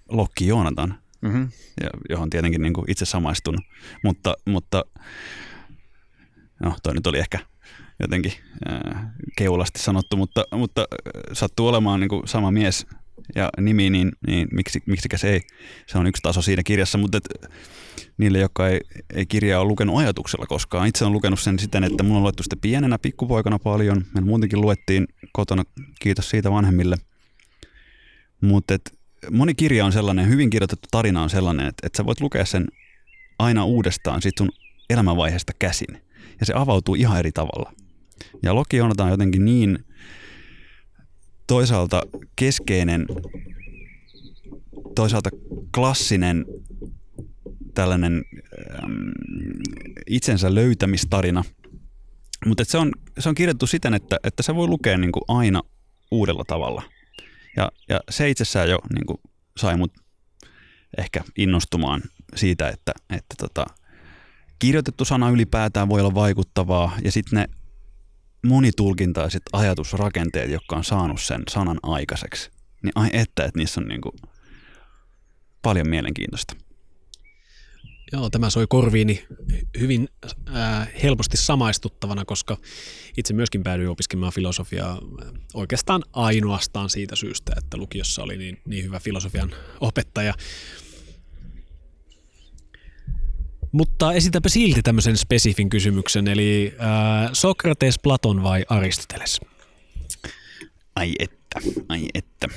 Lokki Joonatan, mm-hmm. johon tietenkin niin kuin itse samaistun. Mutta, mutta no toi nyt oli ehkä jotenkin äh, keulasti sanottu, mutta, mutta äh, sattuu olemaan niin kuin sama mies ja nimi, niin, niin miksi, miksikä se ei. Se on yksi taso siinä kirjassa, mutta et, niille, jotka ei, ei kirjaa ole lukenut ajatuksella koskaan. Itse olen lukenut sen siten, että mulla on luettu sitä pienenä pikkupoikana paljon. Meillä muutenkin luettiin kotona, kiitos siitä vanhemmille. Mutta moni kirja on sellainen, hyvin kirjoitettu tarina on sellainen, että, että sä voit lukea sen aina uudestaan sit sun elämänvaiheesta käsin. Ja se avautuu ihan eri tavalla. Ja Loki on jotenkin niin toisaalta keskeinen, toisaalta klassinen tällainen äm, itsensä löytämistarina. Mutta se on se on kirjoitettu siten, että, että se voi lukea niin kuin aina uudella tavalla. Ja, ja se itsessään jo niin kuin sai mut ehkä innostumaan siitä, että, että tota, kirjoitettu sana ylipäätään voi olla vaikuttavaa ja sitten ne monitulkintaiset ajatusrakenteet, jotka on saanut sen sanan aikaiseksi, niin ai että, että niissä on niin kuin paljon mielenkiintoista. Joo, tämä soi korviini hyvin äh, helposti samaistuttavana, koska itse myöskin päädyin opiskelemaan filosofiaa oikeastaan ainoastaan siitä syystä, että lukiossa oli niin, niin hyvä filosofian opettaja. Mutta esitäpä silti tämmöisen spesifin kysymyksen, eli äh, Sokrates, Platon vai Aristoteles? Ai että, ai että.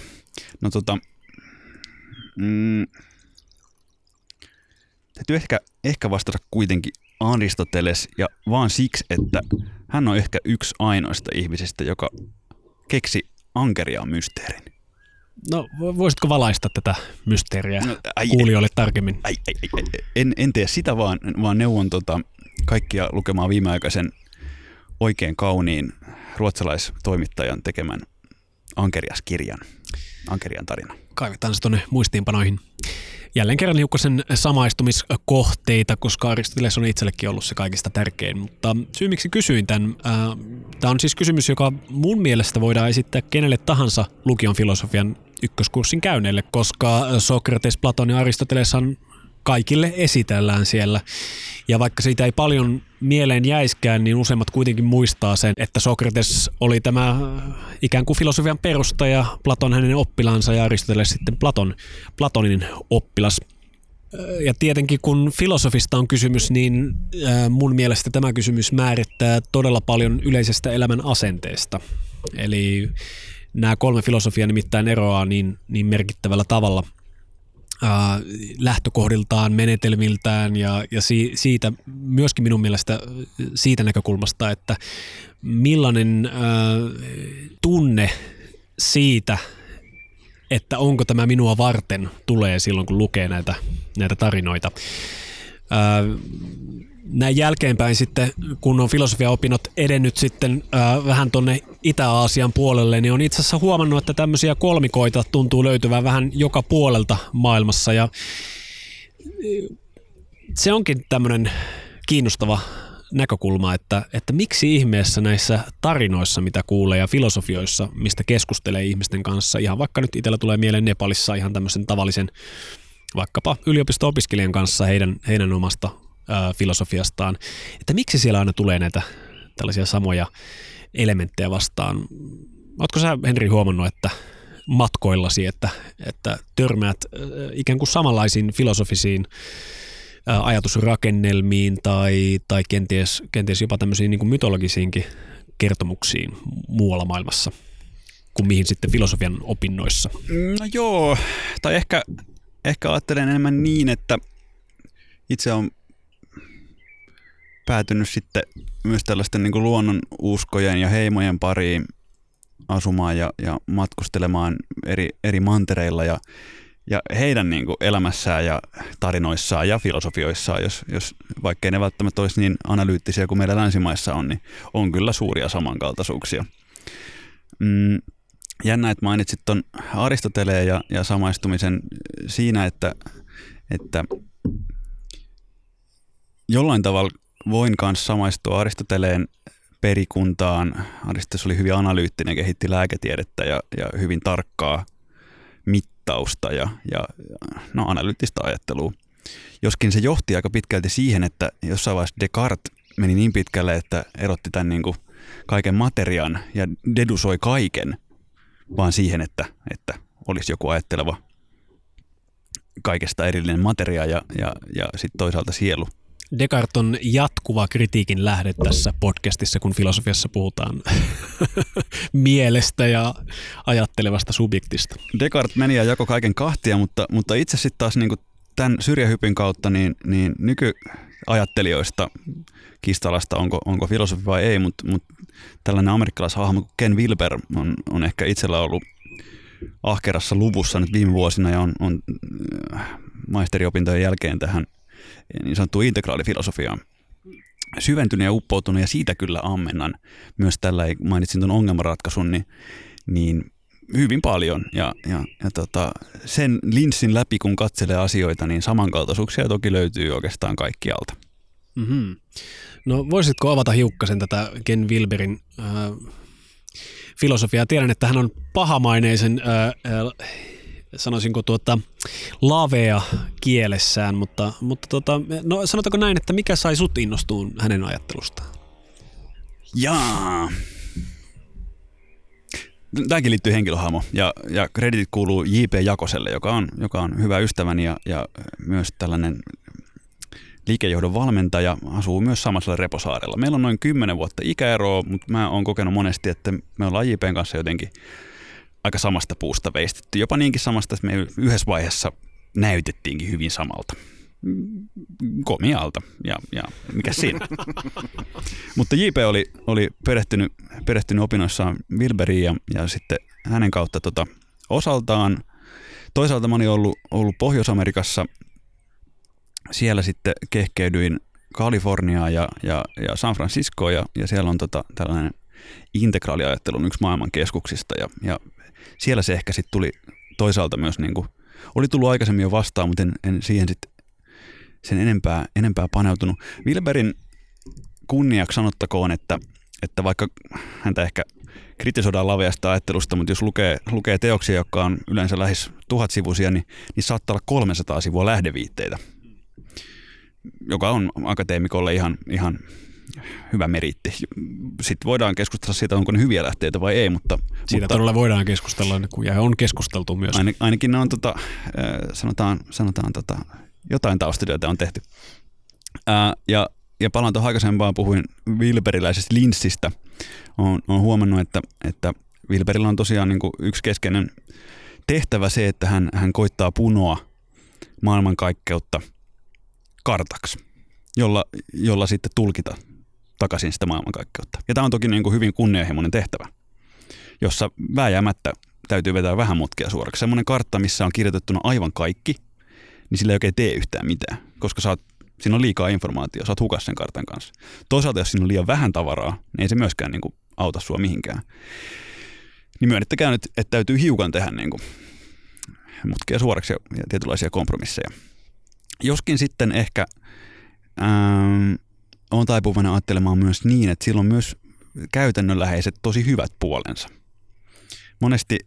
No tota, mm, täytyy ehkä, ehkä vastata kuitenkin Aristoteles ja vaan siksi, että hän on ehkä yksi ainoista ihmisistä, joka keksi ankeriaan mysteerin. No, voisitko valaista tätä mysteeriä no, ai, kuulijoille tarkemmin? Ai, ai, ai, en, en tee sitä, vaan, vaan neuvon tota, kaikkia lukemaan viimeaikaisen oikein kauniin ruotsalaistoimittajan tekemän Ankerias-kirjan, Ankerian tarina. Kaivetaan se tuonne muistiinpanoihin jälleen kerran hiukkasen samaistumiskohteita, koska Aristoteles on itsellekin ollut se kaikista tärkein. Mutta syy miksi kysyin tämän, äh, tämä on siis kysymys, joka mun mielestä voidaan esittää kenelle tahansa lukion filosofian ykköskurssin käyneille, koska Sokrates, Platon ja Aristoteles on kaikille esitellään siellä. Ja vaikka siitä ei paljon mieleen jäiskään, niin useimmat kuitenkin muistaa sen, että Sokrates oli tämä ikään kuin filosofian perustaja, Platon hänen oppilansa ja Aristoteles sitten Platon, Platonin oppilas. Ja tietenkin kun filosofista on kysymys, niin mun mielestä tämä kysymys määrittää todella paljon yleisestä elämän asenteesta. Eli nämä kolme filosofiaa nimittäin eroaa niin, niin merkittävällä tavalla – äh, lähtökohdiltaan, menetelmiltään ja, ja si, siitä myöskin minun mielestä siitä näkökulmasta, että millainen äh, tunne siitä, että onko tämä minua varten, tulee silloin kun lukee näitä, näitä tarinoita. Äh, näin jälkeenpäin sitten, kun on filosofiaopinnot edennyt sitten äh, vähän tuonne Itä-Aasian puolelle, niin on itse asiassa huomannut, että tämmöisiä kolmikoita tuntuu löytyvän vähän joka puolelta maailmassa. Ja se onkin tämmöinen kiinnostava näkökulma, että, että miksi ihmeessä näissä tarinoissa, mitä kuulee ja filosofioissa, mistä keskustelee ihmisten kanssa, ihan vaikka nyt itsellä tulee mieleen Nepalissa ihan tämmöisen tavallisen vaikkapa yliopisto-opiskelijan kanssa heidän, heidän omasta filosofiastaan, että miksi siellä aina tulee näitä tällaisia samoja elementtejä vastaan. Oletko sä, Henri, huomannut, että matkoillasi, että, että törmäät ikään kuin samanlaisiin filosofisiin ajatusrakennelmiin tai, tai kenties, kenties jopa tämmöisiin niin kuin mytologisiinkin kertomuksiin muualla maailmassa kuin mihin sitten filosofian opinnoissa? No joo, tai ehkä, ehkä ajattelen enemmän niin, että itse on päätynyt sitten myös tällaisten niin luonnon uskojen ja heimojen pariin asumaan ja, ja matkustelemaan eri, eri mantereilla ja, ja heidän niin kuin elämässään ja tarinoissaan ja filosofioissaan, jos, jos vaikkei ne välttämättä olisi niin analyyttisiä kuin meillä länsimaissa on, niin on kyllä suuria samankaltaisuuksia. Mm, jännä, että mainitsit tuon Aristoteleen ja, ja samaistumisen siinä, että, että jollain tavalla voin kanssa samaistua Aristoteleen perikuntaan. Aristoteles oli hyvin analyyttinen, kehitti lääketiedettä ja, ja hyvin tarkkaa mittausta ja, ja no, analyyttistä ajattelua. Joskin se johti aika pitkälti siihen, että jossain vaiheessa Descartes meni niin pitkälle, että erotti tämän niin kuin kaiken materian ja dedusoi kaiken vaan siihen, että, että olisi joku ajatteleva kaikesta erillinen materia ja, ja, ja sitten toisaalta sielu. Descartes on jatkuva kritiikin lähde tässä podcastissa, kun filosofiassa puhutaan [laughs] mielestä ja ajattelevasta subjektista. Descartes meni ja jako kaiken kahtia, mutta, mutta itse sitten taas niin tämän syrjähypin kautta niin, niin nykyajattelijoista Kistalasta, onko, onko filosofi vai ei, mutta, mutta tällainen amerikkalaishahmo kuin Ken Wilber on, on ehkä itsellä ollut ahkerassa luvussa nyt viime vuosina ja on, on äh, maisteriopintojen jälkeen tähän niin sanottuun integraalifilosofiaan syventynyt ja uppoutunut ja siitä kyllä ammennan myös tällä, mainitsin tuon ongelmanratkaisun, niin, niin hyvin paljon ja, ja, ja tota, sen linssin läpi kun katselee asioita, niin samankaltaisuuksia toki löytyy oikeastaan kaikkialta. Mm-hmm. No voisitko avata hiukkasen tätä Ken Wilberin äh, filosofiaa? Tiedän, että hän on pahamaineisen, äh, äh, sanoisinko tuota, lavea kielessään, mutta, mutta tota, no, sanotaanko näin, että mikä sai sut innostuun hänen ajattelustaan? Jaa. Tämäkin liittyy henkilöhahmo ja, ja kreditit kuuluu J.P. Jakoselle, joka on, joka on hyvä ystäväni ja, ja myös tällainen liikejohdon valmentaja, asuu myös samassa Reposaarella. Meillä on noin 10 vuotta ikäeroa, mutta mä oon kokenut monesti, että me ollaan JPn kanssa jotenkin aika samasta puusta veistetty. Jopa niinkin samasta, että me yhdessä vaiheessa näytettiinkin hyvin samalta. Komialta ja, ja mikä siinä. [laughs] Mutta JP oli, oli perehtynyt, perehtynyt opinnoissaan Wilberiin ja, ja sitten hänen kautta tota, osaltaan. Toisaalta mä olin ollut, ollut Pohjois-Amerikassa siellä sitten kehkeydyin Kaliforniaa ja, ja, ja San Franciscoa ja, ja siellä on tota, tällainen integraaliajattelu yksi maailman keskuksista ja, ja siellä se ehkä sitten tuli toisaalta myös niin kuin, oli tullut aikaisemmin jo vastaan, mutta en, en siihen sitten sen enempää, enempää paneutunut. Wilberin kunniaksi sanottakoon, että, että vaikka häntä ehkä kritisoidaan laveasta ajattelusta, mutta jos lukee, lukee teoksia, jotka on yleensä lähes tuhat sivuisia, niin, niin saattaa olla 300 sivua lähdeviitteitä joka on akateemikolle ihan, ihan hyvä meritti. Sitten voidaan keskustella siitä, onko ne hyviä lähteitä vai ei, mutta... Siitä mutta, todella voidaan keskustella, ja on keskusteltu myös. Ain, ainakin ne on, tota, sanotaan, sanotaan tota, jotain taustatyötä on tehty. Ää, ja, ja palaan tuohon aikaisempaan, puhuin Wilberiläisestä linssistä. Olen, olen huomannut, että, että Wilberillä on tosiaan niin yksi keskeinen tehtävä se, että hän, hän koittaa punoa maailmankaikkeutta – kartaksi, jolla, jolla sitten tulkita takaisin sitä maailmankaikkeutta. Ja tämä on toki niin kuin hyvin kunnianhimoinen tehtävä, jossa vääjäämättä täytyy vetää vähän mutkia suoraksi. Semmoinen kartta, missä on kirjoitettuna aivan kaikki, niin sillä ei oikein tee yhtään mitään, koska saat, siinä on liikaa informaatiota, saat hukas sen kartan kanssa. Toisaalta, jos siinä on liian vähän tavaraa, niin ei se myöskään niin kuin auta sua mihinkään. Niin myönnettäkää nyt, että täytyy hiukan tehdä niin kuin mutkia suoraksi ja tietynlaisia kompromisseja. Joskin sitten ehkä ähm, on taipuvainen ajattelemaan myös niin, että sillä on myös käytännönläheiset tosi hyvät puolensa. Monesti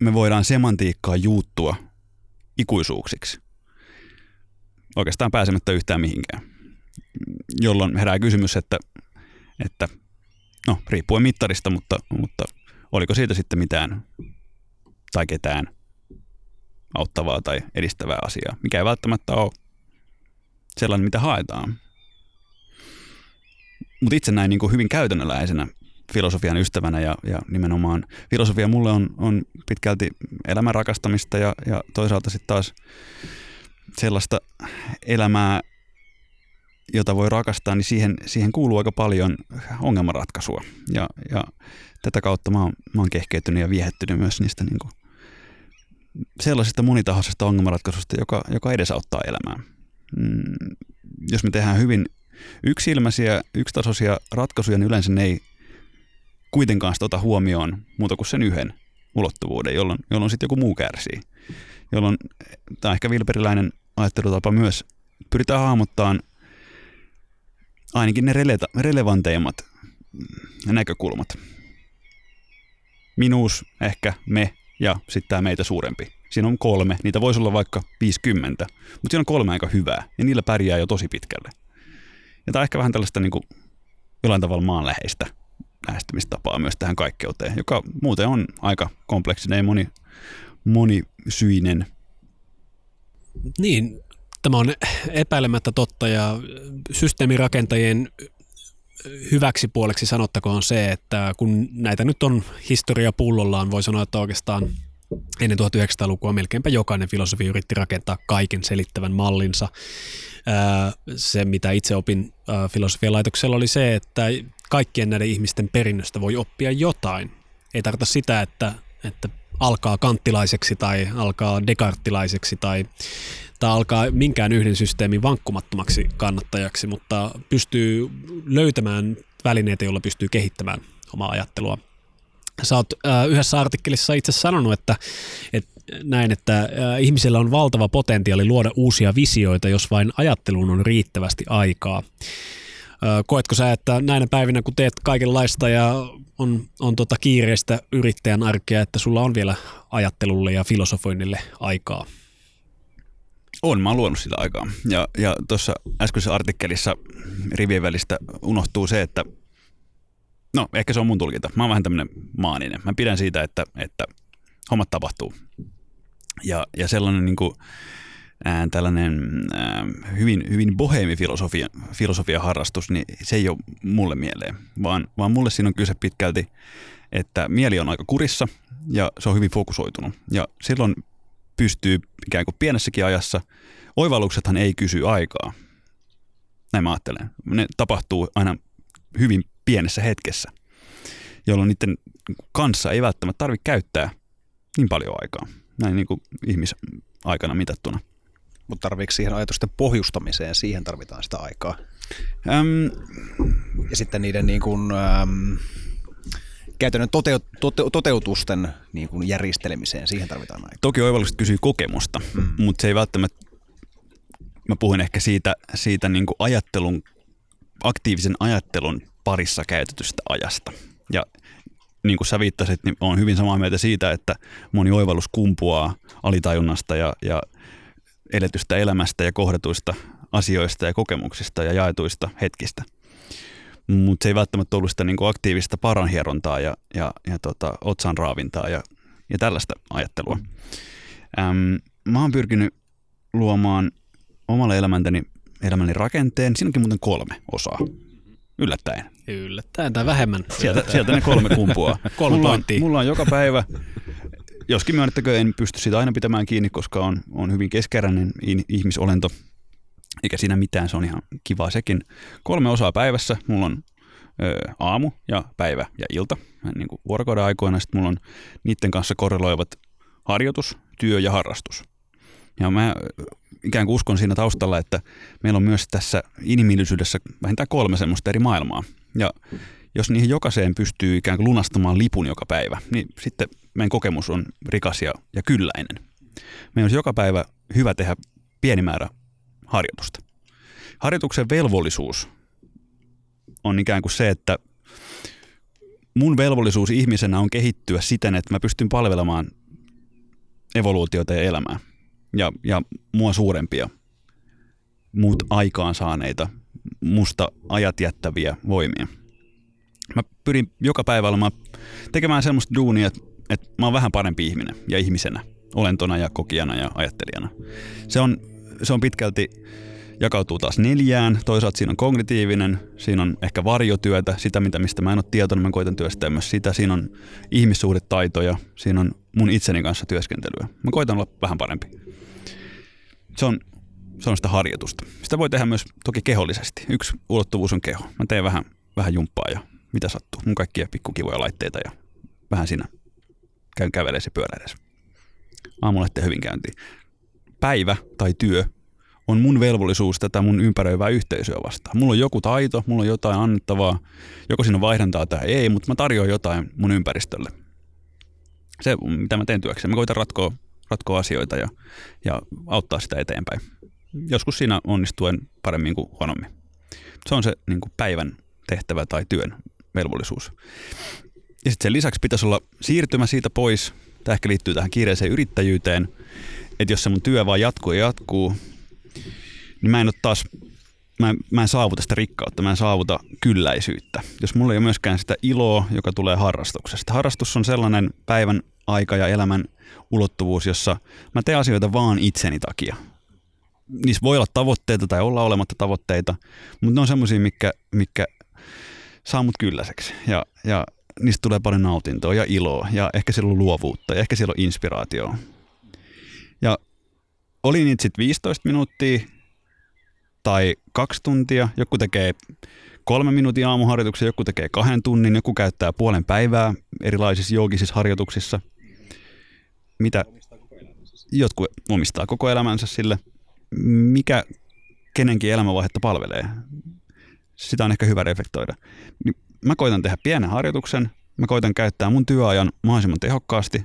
me voidaan semantiikkaa juuttua ikuisuuksiksi. Oikeastaan pääsemättä yhtään mihinkään. Jolloin herää kysymys, että, että no riippuen mittarista, mutta, mutta oliko siitä sitten mitään tai ketään – auttavaa tai edistävää asiaa, mikä ei välttämättä ole sellainen, mitä haetaan. Mutta itse näin niin kuin hyvin käytännönläheisenä filosofian ystävänä ja, ja nimenomaan filosofia mulle on, on pitkälti elämän rakastamista ja, ja toisaalta sitten taas sellaista elämää, jota voi rakastaa, niin siihen, siihen kuuluu aika paljon ongelmanratkaisua. Ja, ja tätä kautta mä oon, mä oon kehkeytynyt ja viehättynyt myös niistä niin kuin sellaisesta monitahoisesta ongelmanratkaisusta, joka, joka edesauttaa elämää. Mm, jos me tehdään hyvin yksilmäisiä, yksitasoisia ratkaisuja, niin yleensä ne ei kuitenkaan sitä ota huomioon muuta kuin sen yhden ulottuvuuden, jolloin, jolloin sitten joku muu kärsii. Jolloin tämä on ehkä vilperiläinen ajattelutapa myös. Pyritään hahmottamaan ainakin ne rele- relevanteimmat näkökulmat. Minuus, ehkä, me, ja sitten tämä meitä suurempi. Siinä on kolme, niitä voisi olla vaikka 50, mutta siinä on kolme aika hyvää ja niillä pärjää jo tosi pitkälle. Ja tämä on ehkä vähän tällaista niin kuin jollain tavalla maanläheistä lähestymistapaa myös tähän kaikkeuteen, joka muuten on aika kompleksinen ja moni, monisyinen. Niin, tämä on epäilemättä totta ja systeemirakentajien hyväksi puoleksi sanottakoon se, että kun näitä nyt on historia pullollaan, voi sanoa, että oikeastaan ennen 1900-lukua melkeinpä jokainen filosofi yritti rakentaa kaiken selittävän mallinsa. Se, mitä itse opin filosofian laitoksella, oli se, että kaikkien näiden ihmisten perinnöstä voi oppia jotain. Ei tarkoita sitä, että, että alkaa kanttilaiseksi tai alkaa dekarttilaiseksi tai kannattaa alkaa minkään yhden systeemin vankkumattomaksi kannattajaksi, mutta pystyy löytämään välineitä, joilla pystyy kehittämään omaa ajattelua. Sä oot yhdessä artikkelissa itse sanonut, että, että näin, että ihmisellä on valtava potentiaali luoda uusia visioita, jos vain ajatteluun on riittävästi aikaa. Koetko sä, että näinä päivinä, kun teet kaikenlaista ja on, on tota kiireistä yrittäjän arkea, että sulla on vielä ajattelulle ja filosofoinnille aikaa? On, mä oon luonut sitä aikaa. Ja, ja tuossa äskeisessä artikkelissa rivien välistä unohtuu se, että no ehkä se on mun tulkinta. Mä oon vähän tämmönen maaninen. Mä pidän siitä, että, että hommat tapahtuu. Ja, ja sellainen niin kuin, ää, tällainen ää, hyvin, hyvin boheemifilosofia filosofia harrastus, niin se ei ole mulle mieleen, vaan, vaan mulle siinä on kyse pitkälti, että mieli on aika kurissa ja se on hyvin fokusoitunut. Ja silloin pystyy ikään kuin pienessäkin ajassa, oivalluksethan ei kysy aikaa. Näin mä ajattelen. Ne tapahtuu aina hyvin pienessä hetkessä, jolloin niiden kanssa ei välttämättä tarvitse käyttää niin paljon aikaa, näin niin kuin ihmisaikana mitattuna. Mutta tarviiko siihen ajatusten pohjustamiseen, siihen tarvitaan sitä aikaa? Äm, ja sitten niiden niin kuin, äm, käytännön toteut, tote, toteutusten niin kuin järjestelemiseen, siihen tarvitaan aikaa. Toki oivallukset kysyy kokemusta, mm. mutta se ei välttämättä, mä puhun ehkä siitä, siitä niin kuin ajattelun, aktiivisen ajattelun parissa käytetystä ajasta. Ja niin kuin sä viittasit, niin on hyvin samaa mieltä siitä, että moni oivallus kumpuaa alitajunnasta ja, ja eletystä elämästä ja kohdatuista asioista ja kokemuksista ja jaetuista hetkistä. Mutta se ei välttämättä ollut sitä niinku aktiivista paranhierontaa ja, ja, ja tota, otsan raavintaa ja, ja tällaista ajattelua. Äm, mä oon pyrkinyt luomaan omalle elämäntäni, elämäni rakenteen. Siinä onkin muuten kolme osaa. Yllättäen. Yllättäen tai vähemmän. Sieltä, sieltä ne kolme kumpuaa. [laughs] kolme mulla, on, mulla on joka päivä Joskin myönnettäkö en pysty sitä aina pitämään kiinni, koska on, on hyvin keskeräinen ihmisolento. Eikä siinä mitään, se on ihan kiva sekin. Kolme osaa päivässä. Mulla on ö, aamu ja päivä ja ilta, niin kuin vuorokauden aikoina. Sitten mulla on niiden kanssa korreloivat harjoitus, työ ja harrastus. Ja mä ikään kuin uskon siinä taustalla, että meillä on myös tässä inhimillisyydessä vähintään kolme semmoista eri maailmaa. Ja jos niihin jokaiseen pystyy ikään kuin lunastamaan lipun joka päivä, niin sitten meidän kokemus on rikas ja, ja kylläinen. Meidän olisi joka päivä hyvä tehdä pieni määrä harjoitusta. Harjoituksen velvollisuus on ikään kuin se, että mun velvollisuus ihmisenä on kehittyä siten, että mä pystyn palvelemaan evoluutiota ja elämää ja, ja mua suurempia, muut aikaan saaneita, musta ajat jättäviä voimia – mä pyrin joka päivä olemaan tekemään semmoista duunia, että, että mä oon vähän parempi ihminen ja ihmisenä, olentona ja kokijana ja ajattelijana. Se on, se on pitkälti jakautuu taas neljään. Toisaalta siinä on kognitiivinen, siinä on ehkä varjotyötä, sitä mitä mistä mä en ole tietoinen, mä koitan työstää myös sitä. Siinä on ihmissuhdetaitoja, siinä on mun itseni kanssa työskentelyä. Mä koitan olla vähän parempi. Se on, se on sitä harjoitusta. Sitä voi tehdä myös toki kehollisesti. Yksi ulottuvuus on keho. Mä teen vähän, vähän jumppaa ja mitä sattuu. Mun kaikkia pikkukivoja laitteita ja vähän siinä käyn käveleessä ja pyöräileessä. Aamulla sitten hyvin käyntiin. Päivä tai työ on mun velvollisuus tätä mun ympäröivää yhteisöä vastaan. Mulla on joku taito, mulla on jotain annettavaa, joko siinä on vaihdantaa tai ei, mutta mä tarjoan jotain mun ympäristölle. Se, mitä mä teen työkseen. Mä koitan ratkoa, ratkoa asioita ja, ja auttaa sitä eteenpäin. Joskus siinä onnistuen paremmin kuin huonommin. Se on se niin kuin päivän tehtävä tai työn velvollisuus. Ja sitten sen lisäksi pitäisi olla siirtymä siitä pois, tämä ehkä liittyy tähän kiireiseen yrittäjyyteen, että jos se mun työ vaan jatkuu ja jatkuu, niin mä en ole taas, mä en, mä en saavuta sitä rikkautta, mä en saavuta kylläisyyttä. Jos mulla ei ole myöskään sitä iloa, joka tulee harrastuksesta. Harrastus on sellainen päivän aika ja elämän ulottuvuus, jossa mä teen asioita vaan itseni takia. Niissä voi olla tavoitteita tai olla olematta tavoitteita, mutta ne on semmoisia, mikä, mikä saa mut kylläiseksi. Ja, ja niistä tulee paljon nautintoa ja iloa ja ehkä siellä on luovuutta ja ehkä siellä on inspiraatioa. Ja oli niitä sitten 15 minuuttia tai kaksi tuntia. Joku tekee kolme minuutin aamuharjoituksia, joku tekee kahden tunnin, joku käyttää puolen päivää erilaisissa joogisissa harjoituksissa. Mitä jotkut omistaa koko elämänsä sille. mikä kenenkin elämänvaihetta palvelee. Sitä on ehkä hyvä reflektoida. Niin mä koitan tehdä pienen harjoituksen, mä koitan käyttää mun työajan mahdollisimman tehokkaasti,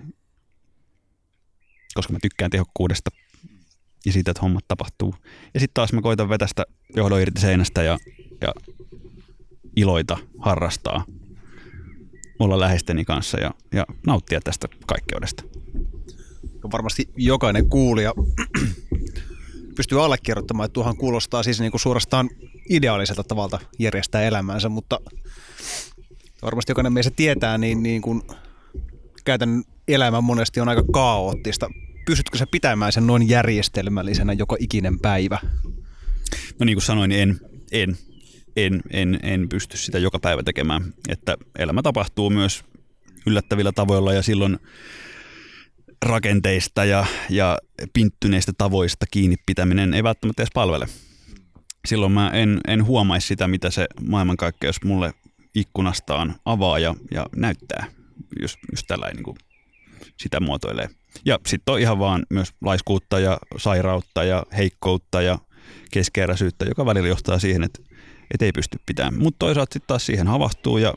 koska mä tykkään tehokkuudesta ja siitä, että hommat tapahtuu. Ja sitten taas mä koitan vetästä johdon irti seinästä ja, ja iloita, harrastaa, olla läheisteni kanssa ja, ja nauttia tästä kaikkeudesta. Varmasti jokainen kuulija [clears throat] pystyy allekirjoittamaan, että tuohan kuulostaa siis niin kuin suorastaan ideaaliselta tavalta järjestää elämäänsä, mutta varmasti jokainen meistä tietää, niin, niin kuin käytännön elämä monesti on aika kaoottista. Pystytkö sä pitämään sen noin järjestelmällisenä joka ikinen päivä? No niin kuin sanoin, niin en, en, en, en, en pysty sitä joka päivä tekemään. Että elämä tapahtuu myös yllättävillä tavoilla ja silloin rakenteista ja, ja pinttyneistä tavoista kiinni pitäminen ei välttämättä edes palvele. Silloin mä en, en huomaisi sitä, mitä se maailmankaikkeus mulle ikkunastaan avaa ja, ja näyttää, jos, jos tällä niin kuin sitä muotoilee. Ja sitten on ihan vaan myös laiskuutta ja sairautta ja heikkoutta ja keskeeräisyyttä, joka välillä johtaa siihen, että, että ei pysty pitämään. Mutta toisaalta sitten taas siihen havahtuu ja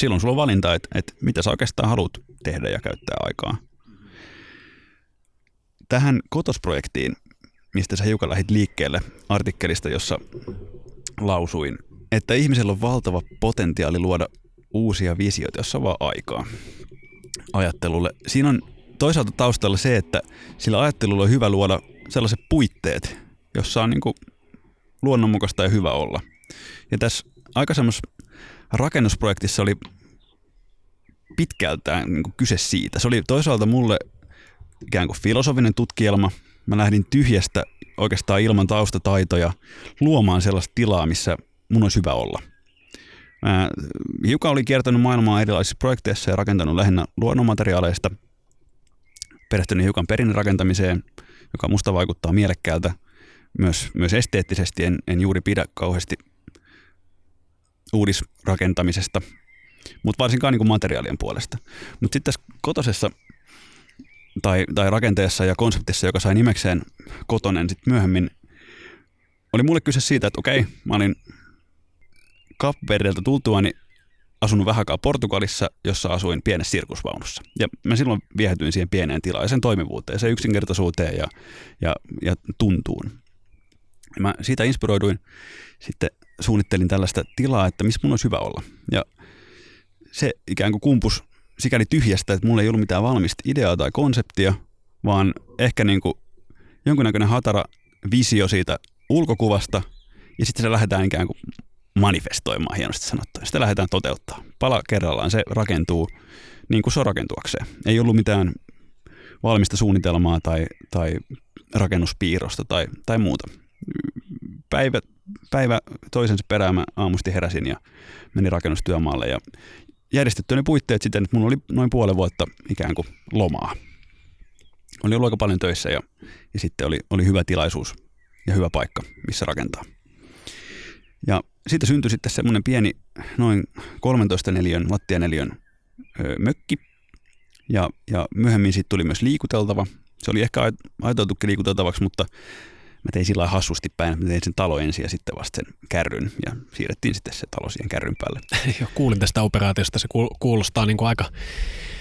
silloin sulla on valinta, että, että mitä sä oikeastaan haluat tehdä ja käyttää aikaa. Tähän kotosprojektiin, mistä sä hiukan lähit liikkeelle artikkelista, jossa lausuin, että ihmisellä on valtava potentiaali luoda uusia visioita, jos on vaan aikaa ajattelulle. Siinä on toisaalta taustalla se, että sillä ajattelulla on hyvä luoda sellaiset puitteet, jossa on niin kuin luonnonmukaista ja hyvä olla. Ja tässä aikaisemmassa rakennusprojektissa oli pitkältään niin kuin kyse siitä. Se oli toisaalta mulle ikään kuin filosofinen tutkielma. Mä lähdin tyhjästä oikeastaan ilman taustataitoja luomaan sellaista tilaa, missä mun olisi hyvä olla. Mä hiukan olin kiertänyt maailmaa erilaisissa projekteissa ja rakentanut lähinnä luonnonmateriaaleista. Perehtynyt hiukan perinnerakentamiseen, joka musta vaikuttaa mielekkäältä. Myös, myös esteettisesti en, en juuri pidä kauheasti uudisrakentamisesta, mutta varsinkaan niin kuin materiaalien puolesta. Mutta sitten tässä kotosessa tai, tai rakenteessa ja konseptissa, joka sai nimekseen kotonen sitten myöhemmin, oli mulle kyse siitä, että okei, mä olin Kapverdeltä tultuani asunut vähän Portugalissa, jossa asuin pienessä sirkusvaunussa. Ja mä silloin viehätyin siihen pieneen tilaan ja sen toimivuuteen, sen yksinkertaisuuteen ja, ja, ja tuntuun. Ja mä siitä inspiroiduin, sitten suunnittelin tällaista tilaa, että missä mun olisi hyvä olla. Ja se ikään kuin kumpus sikäli tyhjästä, että mulla ei ollut mitään valmista ideaa tai konseptia, vaan ehkä niin kuin jonkunnäköinen hatara visio siitä ulkokuvasta, ja sitten se lähdetään ikään kuin manifestoimaan hienosti sanottuna. Sitä lähdetään toteuttaa. Pala kerrallaan se rakentuu niin kuin se on rakentuakseen. Ei ollut mitään valmista suunnitelmaa tai, tai rakennuspiirrosta tai, tai muuta. Päivä, päivä toisensa perään mä aamusti heräsin ja menin rakennustyömaalle ja järjestetty ne puitteet siten, että mun oli noin puolen vuotta ikään kuin lomaa. Oli ollut aika paljon töissä ja, ja sitten oli, oli hyvä tilaisuus ja hyvä paikka, missä rakentaa. Ja siitä syntyi sitten semmoinen pieni, noin 13 neliön, lattianeliön ö, mökki. Ja, ja myöhemmin siitä tuli myös liikuteltava. Se oli ehkä ajateltukin liikuteltavaksi, mutta mä tein sillä hassusti päin, mä tein sen talo ensin ja sitten vasta sen kärryn ja siirrettiin sitten se talo siihen kärryn päälle. [laughs] Joo, kuulin tästä operaatiosta, se kuulostaa niin kuin aika,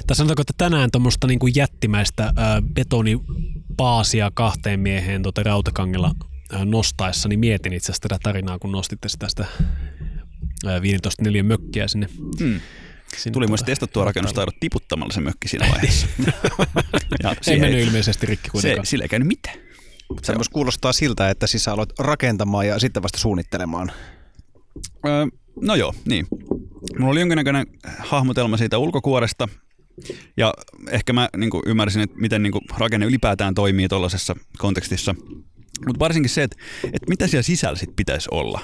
tai sanotaanko, että tänään tuommoista niin kuin jättimäistä äh, betonipaasia kahteen mieheen tuota rautakangella Äh, nostaessa, niin mietin itse asiassa tätä tarinaa, kun nostitte tästä 15 neljän mökkiä sinne. Hmm. Sinne Tuli myös tuota testattua rakennustaidot tiputtamalla se mökki siinä vaiheessa. [laughs] ja ei mennyt ilmeisesti rikki kuitenkaan. Se, sillä ei käynyt mitään. Se myös kuulostaa siltä, että siis aloit rakentamaan ja sitten vasta suunnittelemaan. Öö, no joo, niin. Mulla oli jonkinnäköinen hahmotelma siitä ulkokuoresta, ja ehkä mä niin ymmärsin, että miten niin rakenne ylipäätään toimii tuollaisessa kontekstissa – mutta varsinkin se, että, että mitä siellä sisällä sit pitäisi olla.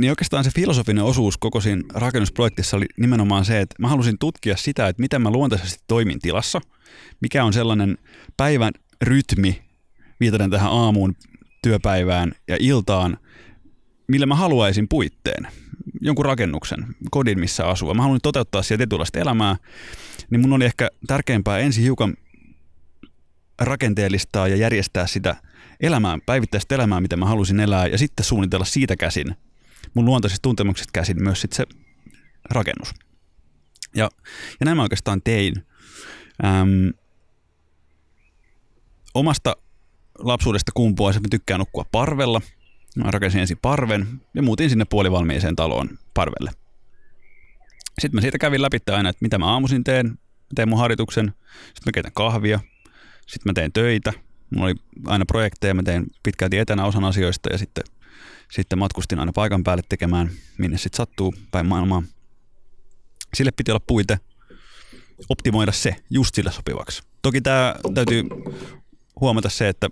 Niin oikeastaan se filosofinen osuus koko siinä rakennusprojektissa oli nimenomaan se, että mä halusin tutkia sitä, että miten mä luontaisesti toimin tilassa, mikä on sellainen päivän rytmi, viitaten tähän aamuun, työpäivään ja iltaan, millä mä haluaisin puitteen, jonkun rakennuksen, kodin, missä asua. Mä haluan toteuttaa siellä tietynlaista elämää, niin mun oli ehkä tärkeämpää ensin hiukan rakenteellistaa ja järjestää sitä elämää, päivittäistä elämää, mitä mä halusin elää, ja sitten suunnitella siitä käsin, mun luontaisista tuntemuksista käsin myös sitten se rakennus. Ja, ja näin mä oikeastaan tein. Äm, omasta lapsuudesta että mä tykkään nukkua parvella. Mä rakensin ensin parven ja muutin sinne puolivalmiiseen taloon parvelle. Sitten mä siitä kävin läpi aina, että mitä mä aamuisin teen. Mä teen mun harjoituksen, sitten mä keitän kahvia, sitten mä teen töitä. Mulla oli aina projekteja, mä tein pitkälti etänä osan asioista ja sitten, sitten matkustin aina paikan päälle tekemään, minne sitten sattuu päin maailmaa. Sille piti olla puite, optimoida se just sille sopivaksi. Toki tämä täytyy huomata se, että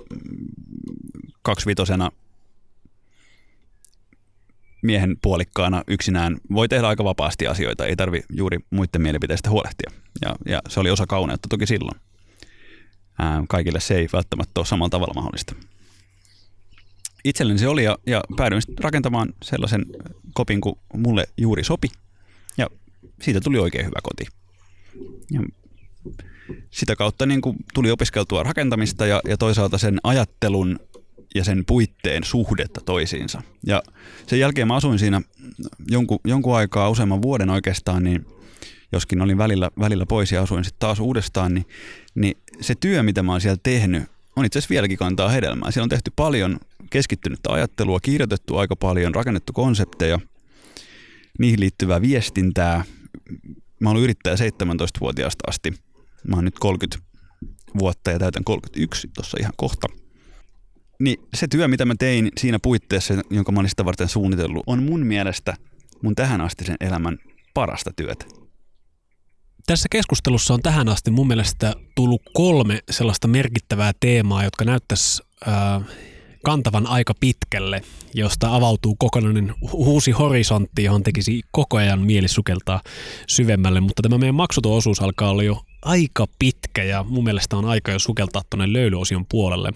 kaksivitosena miehen puolikkaana yksinään voi tehdä aika vapaasti asioita, ei tarvi juuri muiden mielipiteistä huolehtia. Ja, ja se oli osa kauneutta toki silloin. Ää, kaikille se ei välttämättä ole samalla tavalla mahdollista. Itselleni se oli ja, ja päädyin rakentamaan sellaisen kopin kuin mulle juuri sopi. Ja siitä tuli oikein hyvä koti. Ja sitä kautta niin kuin tuli opiskeltua rakentamista ja, ja toisaalta sen ajattelun ja sen puitteen suhdetta toisiinsa. Ja sen jälkeen mä asuin siinä jonkun, jonkun aikaa, useamman vuoden oikeastaan, niin joskin olin välillä, välillä pois ja asuin sitten taas uudestaan, niin, niin se työ, mitä mä oon siellä tehnyt, on itse asiassa vieläkin kantaa hedelmää. Siellä on tehty paljon keskittynyttä ajattelua, kirjoitettu aika paljon, rakennettu konsepteja, niihin liittyvää viestintää. Mä olen yrittäjä 17-vuotiaasta asti. Mä oon nyt 30 vuotta ja täytän 31 tuossa ihan kohta – niin se työ, mitä mä tein siinä puitteessa, jonka mä olin sitä varten suunnitellut, on mun mielestä mun tähän asti sen elämän parasta työtä. Tässä keskustelussa on tähän asti mun mielestä tullut kolme sellaista merkittävää teemaa, jotka näyttäisi äh, kantavan aika pitkälle, josta avautuu kokonainen uusi horisontti, johon tekisi koko ajan mieli sukeltaa syvemmälle. Mutta tämä meidän maksuton osuus alkaa olla jo aika pitkä ja mun mielestä on aika jo sukeltaa tuonne löylyosion puolelle.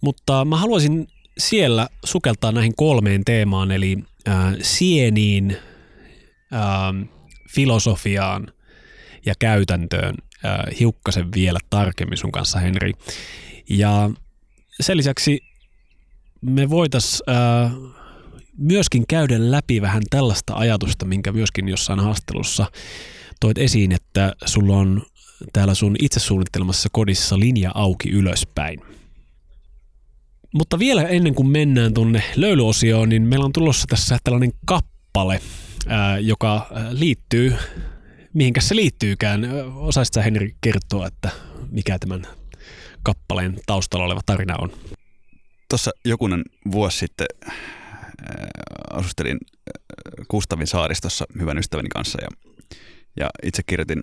Mutta mä haluaisin siellä sukeltaa näihin kolmeen teemaan, eli äh, sieniin, äh, filosofiaan ja käytäntöön äh, hiukkasen vielä tarkemmin sun kanssa, Henri. Ja sen lisäksi me voitaisiin äh, myöskin käydä läpi vähän tällaista ajatusta, minkä myöskin jossain haastelussa toit esiin, että sulla on täällä sun itse suunnittelemassa kodissa linja auki ylöspäin – mutta vielä ennen kuin mennään tuonne löylyosioon, niin meillä on tulossa tässä tällainen kappale, ää, joka liittyy, mihinkä se liittyykään. Osaisitko Henri kertoa, että mikä tämän kappaleen taustalla oleva tarina on? Tuossa jokunen vuosi sitten asustelin Kustavin saaristossa hyvän ystäväni kanssa ja, ja itse kirjoitin,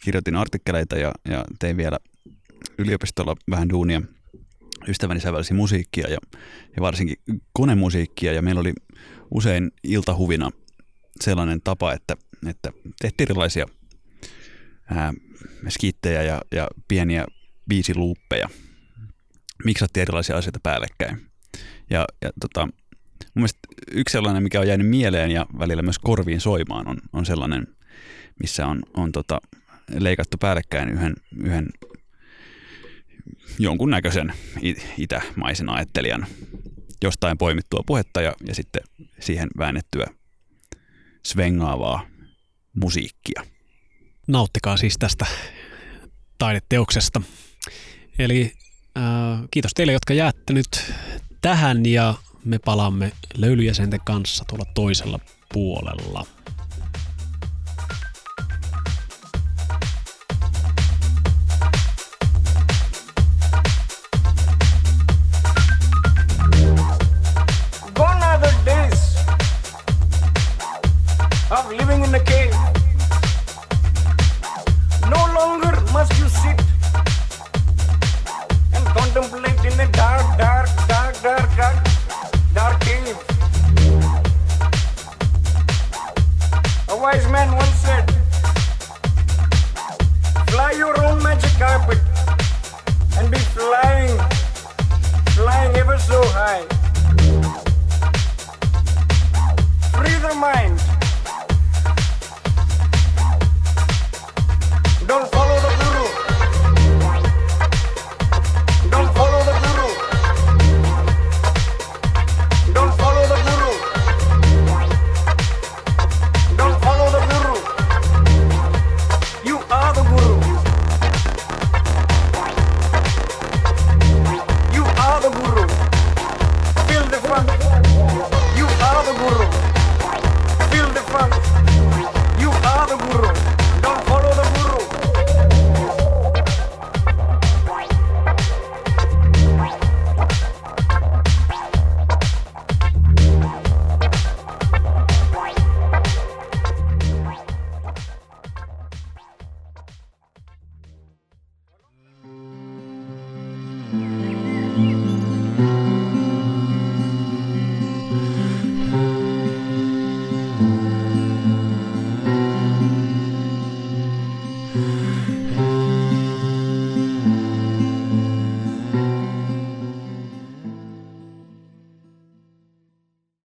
kirjoitin artikkeleita ja, ja tein vielä yliopistolla vähän duunia – ystäväni sävelsi musiikkia ja, ja varsinkin konemusiikkia ja meillä oli usein iltahuvina sellainen tapa, että, että tehtiin erilaisia ää, skittejä ja, ja pieniä biisiluuppeja. Miksattiin erilaisia asioita päällekkäin. Ja, ja tota, mun mielestä yksi sellainen, mikä on jäänyt mieleen ja välillä myös korviin soimaan, on, on sellainen, missä on, on tota, leikattu päällekkäin yhden, yhden jonkunnäköisen itämaisen ajattelijan jostain poimittua puhetta ja, ja sitten siihen väännettyä svengaavaa musiikkia. Nauttikaa siis tästä taideteoksesta. Eli äh, kiitos teille, jotka jäätte nyt tähän ja me palaamme löylyjäsenten kanssa tuolla toisella puolella.